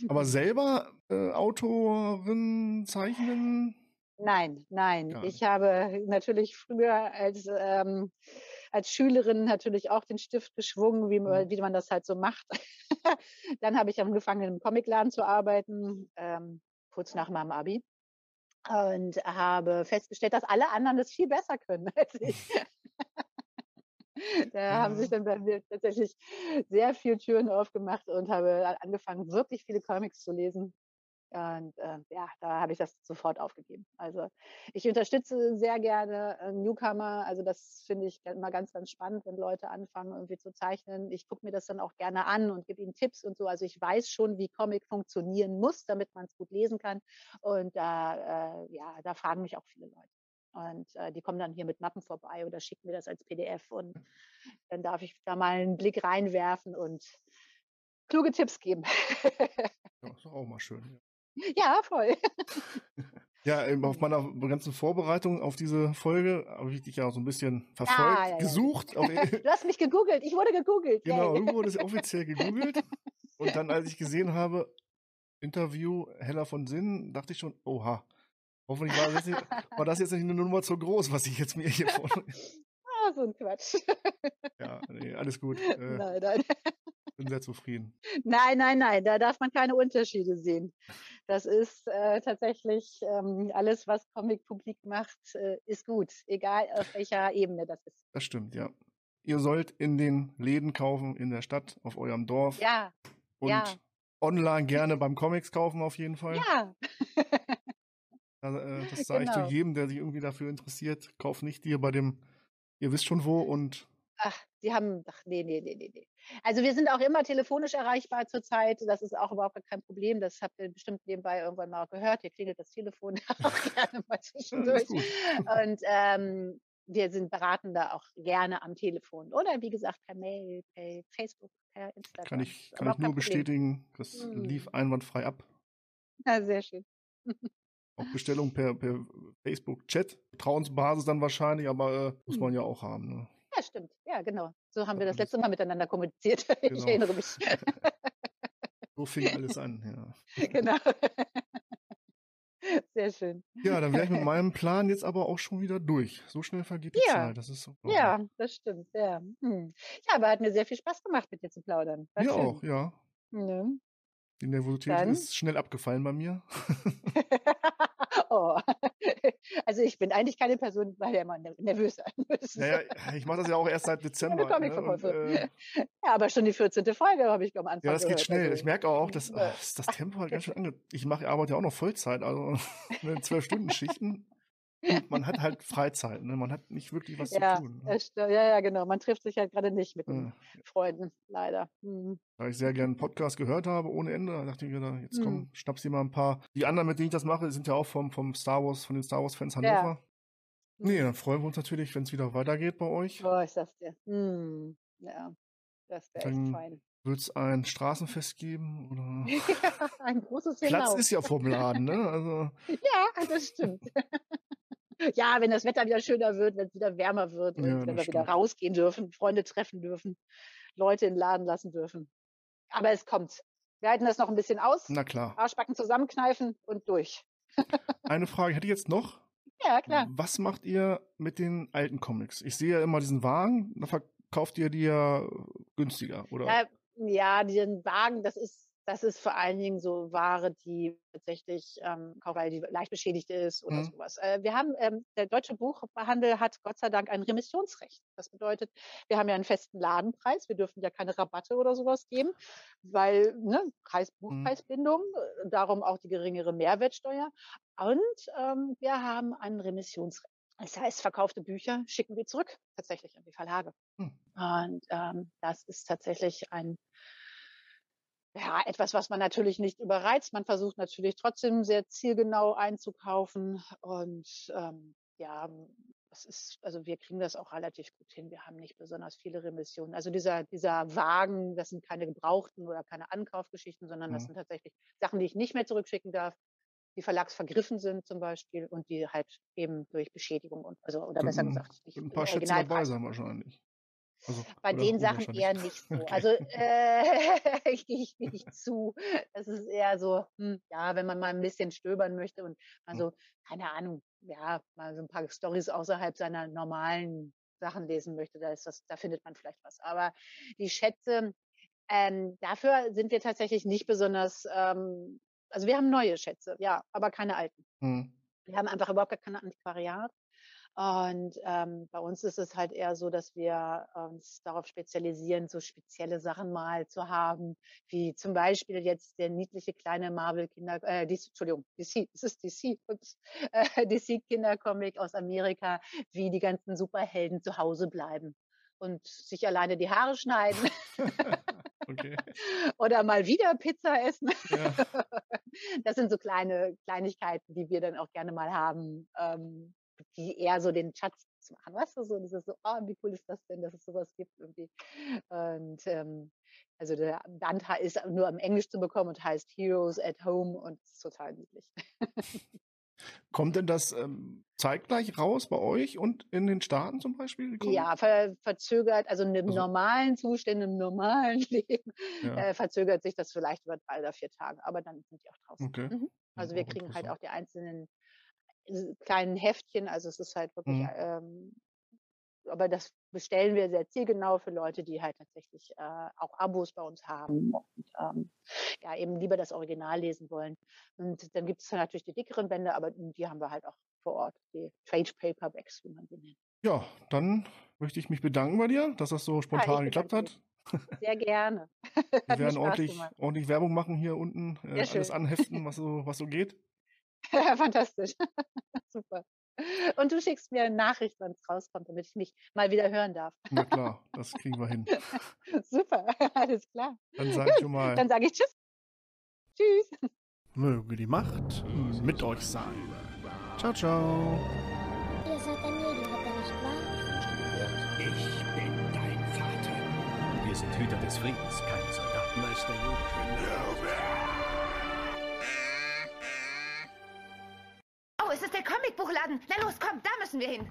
Speaker 5: Aber selber äh, Autorin zeichnen?
Speaker 6: Nein, nein. Ich habe natürlich früher als, ähm, als Schülerin natürlich auch den Stift geschwungen, wie man,
Speaker 5: Mhm.
Speaker 6: wie man das halt so macht. Dann habe ich angefangen, in einem Comicladen zu arbeiten, ähm, kurz nach meinem Abi. Und habe festgestellt, dass alle anderen das viel besser können als ich. Da haben sich dann bei mir tatsächlich sehr viele Türen aufgemacht und habe angefangen, wirklich viele Comics zu lesen. Und äh, ja, da habe ich das sofort aufgegeben. Also ich unterstütze sehr gerne äh, Newcomer. Also das finde ich immer ganz, ganz spannend, wenn Leute anfangen, irgendwie zu zeichnen. Ich gucke mir das dann auch gerne an und gebe ihnen Tipps und so. Also ich weiß schon, wie Comic funktionieren muss, damit man es gut lesen kann. Und da, äh, ja, da fragen mich auch viele Leute. Und äh, die kommen dann hier mit Mappen vorbei oder schicken mir das als PDF und dann darf ich da mal einen Blick reinwerfen und kluge Tipps geben.
Speaker 5: Ja, ist auch mal schön.
Speaker 6: ja, voll.
Speaker 5: Ja, auf meiner ganzen Vorbereitung auf diese Folge habe ich dich ja auch so ein bisschen verfolgt,
Speaker 6: ja, ja.
Speaker 5: gesucht.
Speaker 6: Du hast mich gegoogelt. Ich wurde gegoogelt.
Speaker 5: genau, irgendwo wurde es offiziell gegoogelt. Und dann, als ich gesehen habe, Interview Heller von Sinn, dachte ich schon, oha, hoffentlich war das, jetzt nicht, war das jetzt nicht eine Nummer zu groß, was ich jetzt mir hier vor.
Speaker 6: Ah, so ein Quatsch.
Speaker 5: Ja, nee, alles gut. Äh,
Speaker 6: Nein, nein.
Speaker 5: Bin sehr zufrieden.
Speaker 6: Nein, nein, nein. Da darf man keine Unterschiede sehen. Das ist äh, tatsächlich ähm, alles, was Comic publik macht, äh, ist gut. Egal auf welcher Ebene das ist.
Speaker 5: Das stimmt, ja. Ihr sollt in den Läden kaufen, in der Stadt, auf eurem Dorf.
Speaker 6: Ja,
Speaker 5: und
Speaker 6: ja.
Speaker 5: online gerne beim Comics kaufen auf jeden Fall.
Speaker 6: ja.
Speaker 5: Also, äh, das sage ich
Speaker 6: Genau.
Speaker 5: zu jedem, der sich irgendwie dafür interessiert. Kauf nicht hier bei dem, ihr wisst schon wo und
Speaker 6: Ach, die haben, ach, nee, nee, nee, nee, nee. Also wir sind auch immer telefonisch erreichbar zurzeit. Das ist auch überhaupt kein Problem. Das habt ihr bestimmt nebenbei irgendwann mal gehört. Hier klingelt das Telefon auch gerne mal zwischendurch. Und ähm, wir sind beraten da auch gerne am Telefon. Oder wie gesagt, per Mail, per Facebook, per Instagram.
Speaker 5: Kann ich, kann ich nur bestätigen. Das
Speaker 6: Hm.
Speaker 5: lief einwandfrei ab.
Speaker 6: Ja, sehr schön.
Speaker 5: Auch Bestellung per, per Facebook-Chat. Vertrauensbasis dann wahrscheinlich, aber äh, muss man ja auch haben. Ne?
Speaker 6: Ja, stimmt. Ja, genau. So haben wir
Speaker 5: Ja,
Speaker 6: das letzte Mal miteinander kommuniziert. Ich
Speaker 5: Genau.
Speaker 6: erinnere mich.
Speaker 5: So fing alles an. Ja.
Speaker 6: genau. Sehr schön.
Speaker 5: ja, dann wäre ich mit meinem Plan jetzt aber auch schon wieder durch. So schnell vergeht die
Speaker 6: Ja.
Speaker 5: Zeit. Das ist unglaublich.
Speaker 6: Ja, das stimmt. Ja. Hm. ja, aber hat mir sehr viel Spaß gemacht, mit dir zu plaudern. War
Speaker 5: Mir
Speaker 6: schön.
Speaker 5: auch, ja.
Speaker 6: Ne?
Speaker 5: Die Nervosität
Speaker 6: Dann-
Speaker 5: ist schnell abgefallen bei mir.
Speaker 6: oh. Also ich bin eigentlich keine Person, bei der man nervös sein muss.
Speaker 5: Naja, ich mache das ja auch erst seit Dezember. Ne? Und, äh,
Speaker 6: Ja, aber schon die 14. Folge habe ich am Anfang
Speaker 5: ja, das geht
Speaker 6: gehört.
Speaker 5: schnell.
Speaker 6: Also,
Speaker 5: Ich merke auch, dass
Speaker 6: Ja.
Speaker 5: das Tempo halt ganz schön ange. Ich mache arbeite ja auch noch Vollzeit, also ne, zwölf Stunden Schichten. Und man hat halt Freizeit, ne? Man hat nicht wirklich was
Speaker 6: ja,
Speaker 5: zu tun. Ne?
Speaker 6: ja, ja, genau. Man trifft sich halt gerade nicht mit den
Speaker 5: Äh,
Speaker 6: Freunden, leider. Hm.
Speaker 5: Da ich sehr gerne einen Podcast gehört habe, ohne Ende, da dachte ich mir, jetzt komm,
Speaker 6: Hm.
Speaker 5: schnappst dir mal ein paar. Die anderen, mit denen ich das mache, sind ja auch vom, vom Star Wars, von den Star Wars-Fans
Speaker 6: Ja.
Speaker 5: Hannover. Nee, dann freuen wir uns natürlich, wenn es wieder weitergeht bei euch.
Speaker 6: Oh, ich sag's dir. Hm. Ja, das wäre echt fein.
Speaker 5: Wird es ein Straßenfest geben? Oder?
Speaker 6: Ein großes
Speaker 5: Platz
Speaker 6: Hinaus.
Speaker 5: ist ja vom Laden, ne? Also,
Speaker 6: Ja, das stimmt. Ja, wenn das Wetter wieder schöner wird, wenn es wieder wärmer wird und
Speaker 5: Ja,
Speaker 6: wenn wir wieder
Speaker 5: stimmt.
Speaker 6: rausgehen dürfen, Freunde treffen dürfen, Leute in den Laden lassen dürfen. Aber es kommt. Wir halten das noch ein bisschen aus,
Speaker 5: na klar.
Speaker 6: Arschbacken zusammenkneifen und durch.
Speaker 5: Eine Frage hätte ich jetzt noch.
Speaker 6: Ja, klar.
Speaker 5: Was macht ihr mit den alten Comics? Ich sehe ja immer diesen Wagen, da verkauft ihr die ja günstiger, oder?
Speaker 6: Ja, ja, diesen Wagen, das ist das ist vor allen Dingen so Ware, die tatsächlich ähm, kauft, weil die leicht beschädigt ist oder
Speaker 5: Mhm.
Speaker 6: sowas. Äh, wir haben, ähm, der deutsche Buchhandel hat Gott sei Dank ein Remissionsrecht. Das bedeutet, wir haben ja einen festen Ladenpreis. Wir dürfen ja keine Rabatte oder sowas geben, weil ne, Preis,
Speaker 5: Mhm.
Speaker 6: Buchpreisbindung, äh, darum auch die geringere Mehrwertsteuer. Und ähm, wir haben ein Remissionsrecht. Das heißt, verkaufte Bücher schicken wir zurück, tatsächlich an die Verlage.
Speaker 5: Hm.
Speaker 6: Und ähm, das ist tatsächlich ein, ja, etwas, was man natürlich nicht überreizt. Man versucht natürlich trotzdem sehr zielgenau einzukaufen. Und ähm, ja, das ist, also wir kriegen das auch relativ gut hin. Wir haben nicht besonders viele Remissionen. Also dieser, dieser Wagen, das sind keine gebrauchten oder keine Ankaufgeschichten, sondern das
Speaker 5: Mhm.
Speaker 6: sind tatsächlich Sachen, die ich nicht mehr zurückschicken darf, die verlagsvergriffen sind zum Beispiel und die halt eben durch Beschädigung und also oder besser gesagt nicht
Speaker 5: ein
Speaker 6: im
Speaker 5: paar Schätze dabei sein wahrscheinlich. Also,
Speaker 6: Bei den Sachen eher nicht so.
Speaker 5: Okay.
Speaker 6: Also äh, ich gehe ich nicht zu. Das ist eher so, hm, ja, wenn man mal ein bisschen stöbern möchte und mal
Speaker 5: Hm.
Speaker 6: so, keine Ahnung, ja, mal so ein paar Stories außerhalb seiner normalen Sachen lesen möchte, da ist das, da findet man vielleicht was. Aber die Schätze, ähm, dafür sind wir tatsächlich nicht besonders, ähm, also wir haben neue Schätze, ja, aber keine alten.
Speaker 5: Hm.
Speaker 6: Wir haben einfach überhaupt gar kein Antiquariat. Und ähm, bei uns ist es halt eher so, dass wir uns darauf spezialisieren, so spezielle Sachen mal zu haben, wie zum Beispiel jetzt der niedliche kleine Marvel-Kinder, äh, DC, Entschuldigung, DC, es ist DC, ups, äh, DC-Kindercomic aus Amerika, wie die ganzen Superhelden zu Hause bleiben und sich alleine die Haare schneiden
Speaker 5: okay.
Speaker 6: oder mal wieder Pizza essen.
Speaker 5: Ja.
Speaker 6: Das sind so kleine Kleinigkeiten, die wir dann auch gerne mal haben, ähm, die eher so den Schatz machen. Weißt du, so dieses so, oh, wie cool ist das denn, dass es sowas gibt irgendwie. Und ähm, also der Band ist nur im Englisch zu bekommen und heißt Heroes at Home und ist total niedlich.
Speaker 5: Kommt denn das ähm, zeitgleich raus bei euch und in den Staaten zum Beispiel?
Speaker 6: Ja, ver verzögert, also in dem
Speaker 5: Also-
Speaker 6: normalen Zustand, im normalen Leben,
Speaker 5: Ja.
Speaker 6: äh, verzögert sich das vielleicht über drei oder vier Tage, aber dann sind die auch draußen.
Speaker 5: Okay.
Speaker 6: Mhm. Also wir kriegen halt auch die einzelnen kleinen Heftchen, also es ist halt wirklich,
Speaker 5: Mhm.
Speaker 6: ähm, aber das bestellen wir sehr zielgenau für Leute, die halt tatsächlich äh, auch Abos bei uns haben und ähm, ja eben lieber das Original lesen wollen. Und dann gibt es natürlich die dickeren Bände, aber die haben wir halt auch vor Ort, die Trade Paperbacks, wie man sie nennt.
Speaker 5: Ja, dann möchte ich mich bedanken bei dir, dass das so spontan geklappt
Speaker 6: bedanke
Speaker 5: hat.
Speaker 6: Sehr gerne.
Speaker 5: Wir werden ordentlich, ordentlich Werbung machen hier unten, äh, alles anheften, was so, was so geht.
Speaker 6: Fantastisch. Super. Und du schickst mir eine Nachricht, wann es rauskommt, damit ich mich mal wieder hören darf.
Speaker 5: Na klar, das kriegen wir hin.
Speaker 6: Super, alles klar.
Speaker 5: Dann sage ich schon mal,
Speaker 6: Dann sage ich Tschüss. Tschüss.
Speaker 5: möge die Macht mit euch sein. Ciao, ciao.
Speaker 7: Ihr seid Familienritter, nicht wahr?
Speaker 1: Ich bin dein Vater.
Speaker 2: Wir sind Hüter des Friedens, keine Soldaten.
Speaker 1: Meister
Speaker 3: Comicbuchladen. Na los, komm, da müssen wir hin.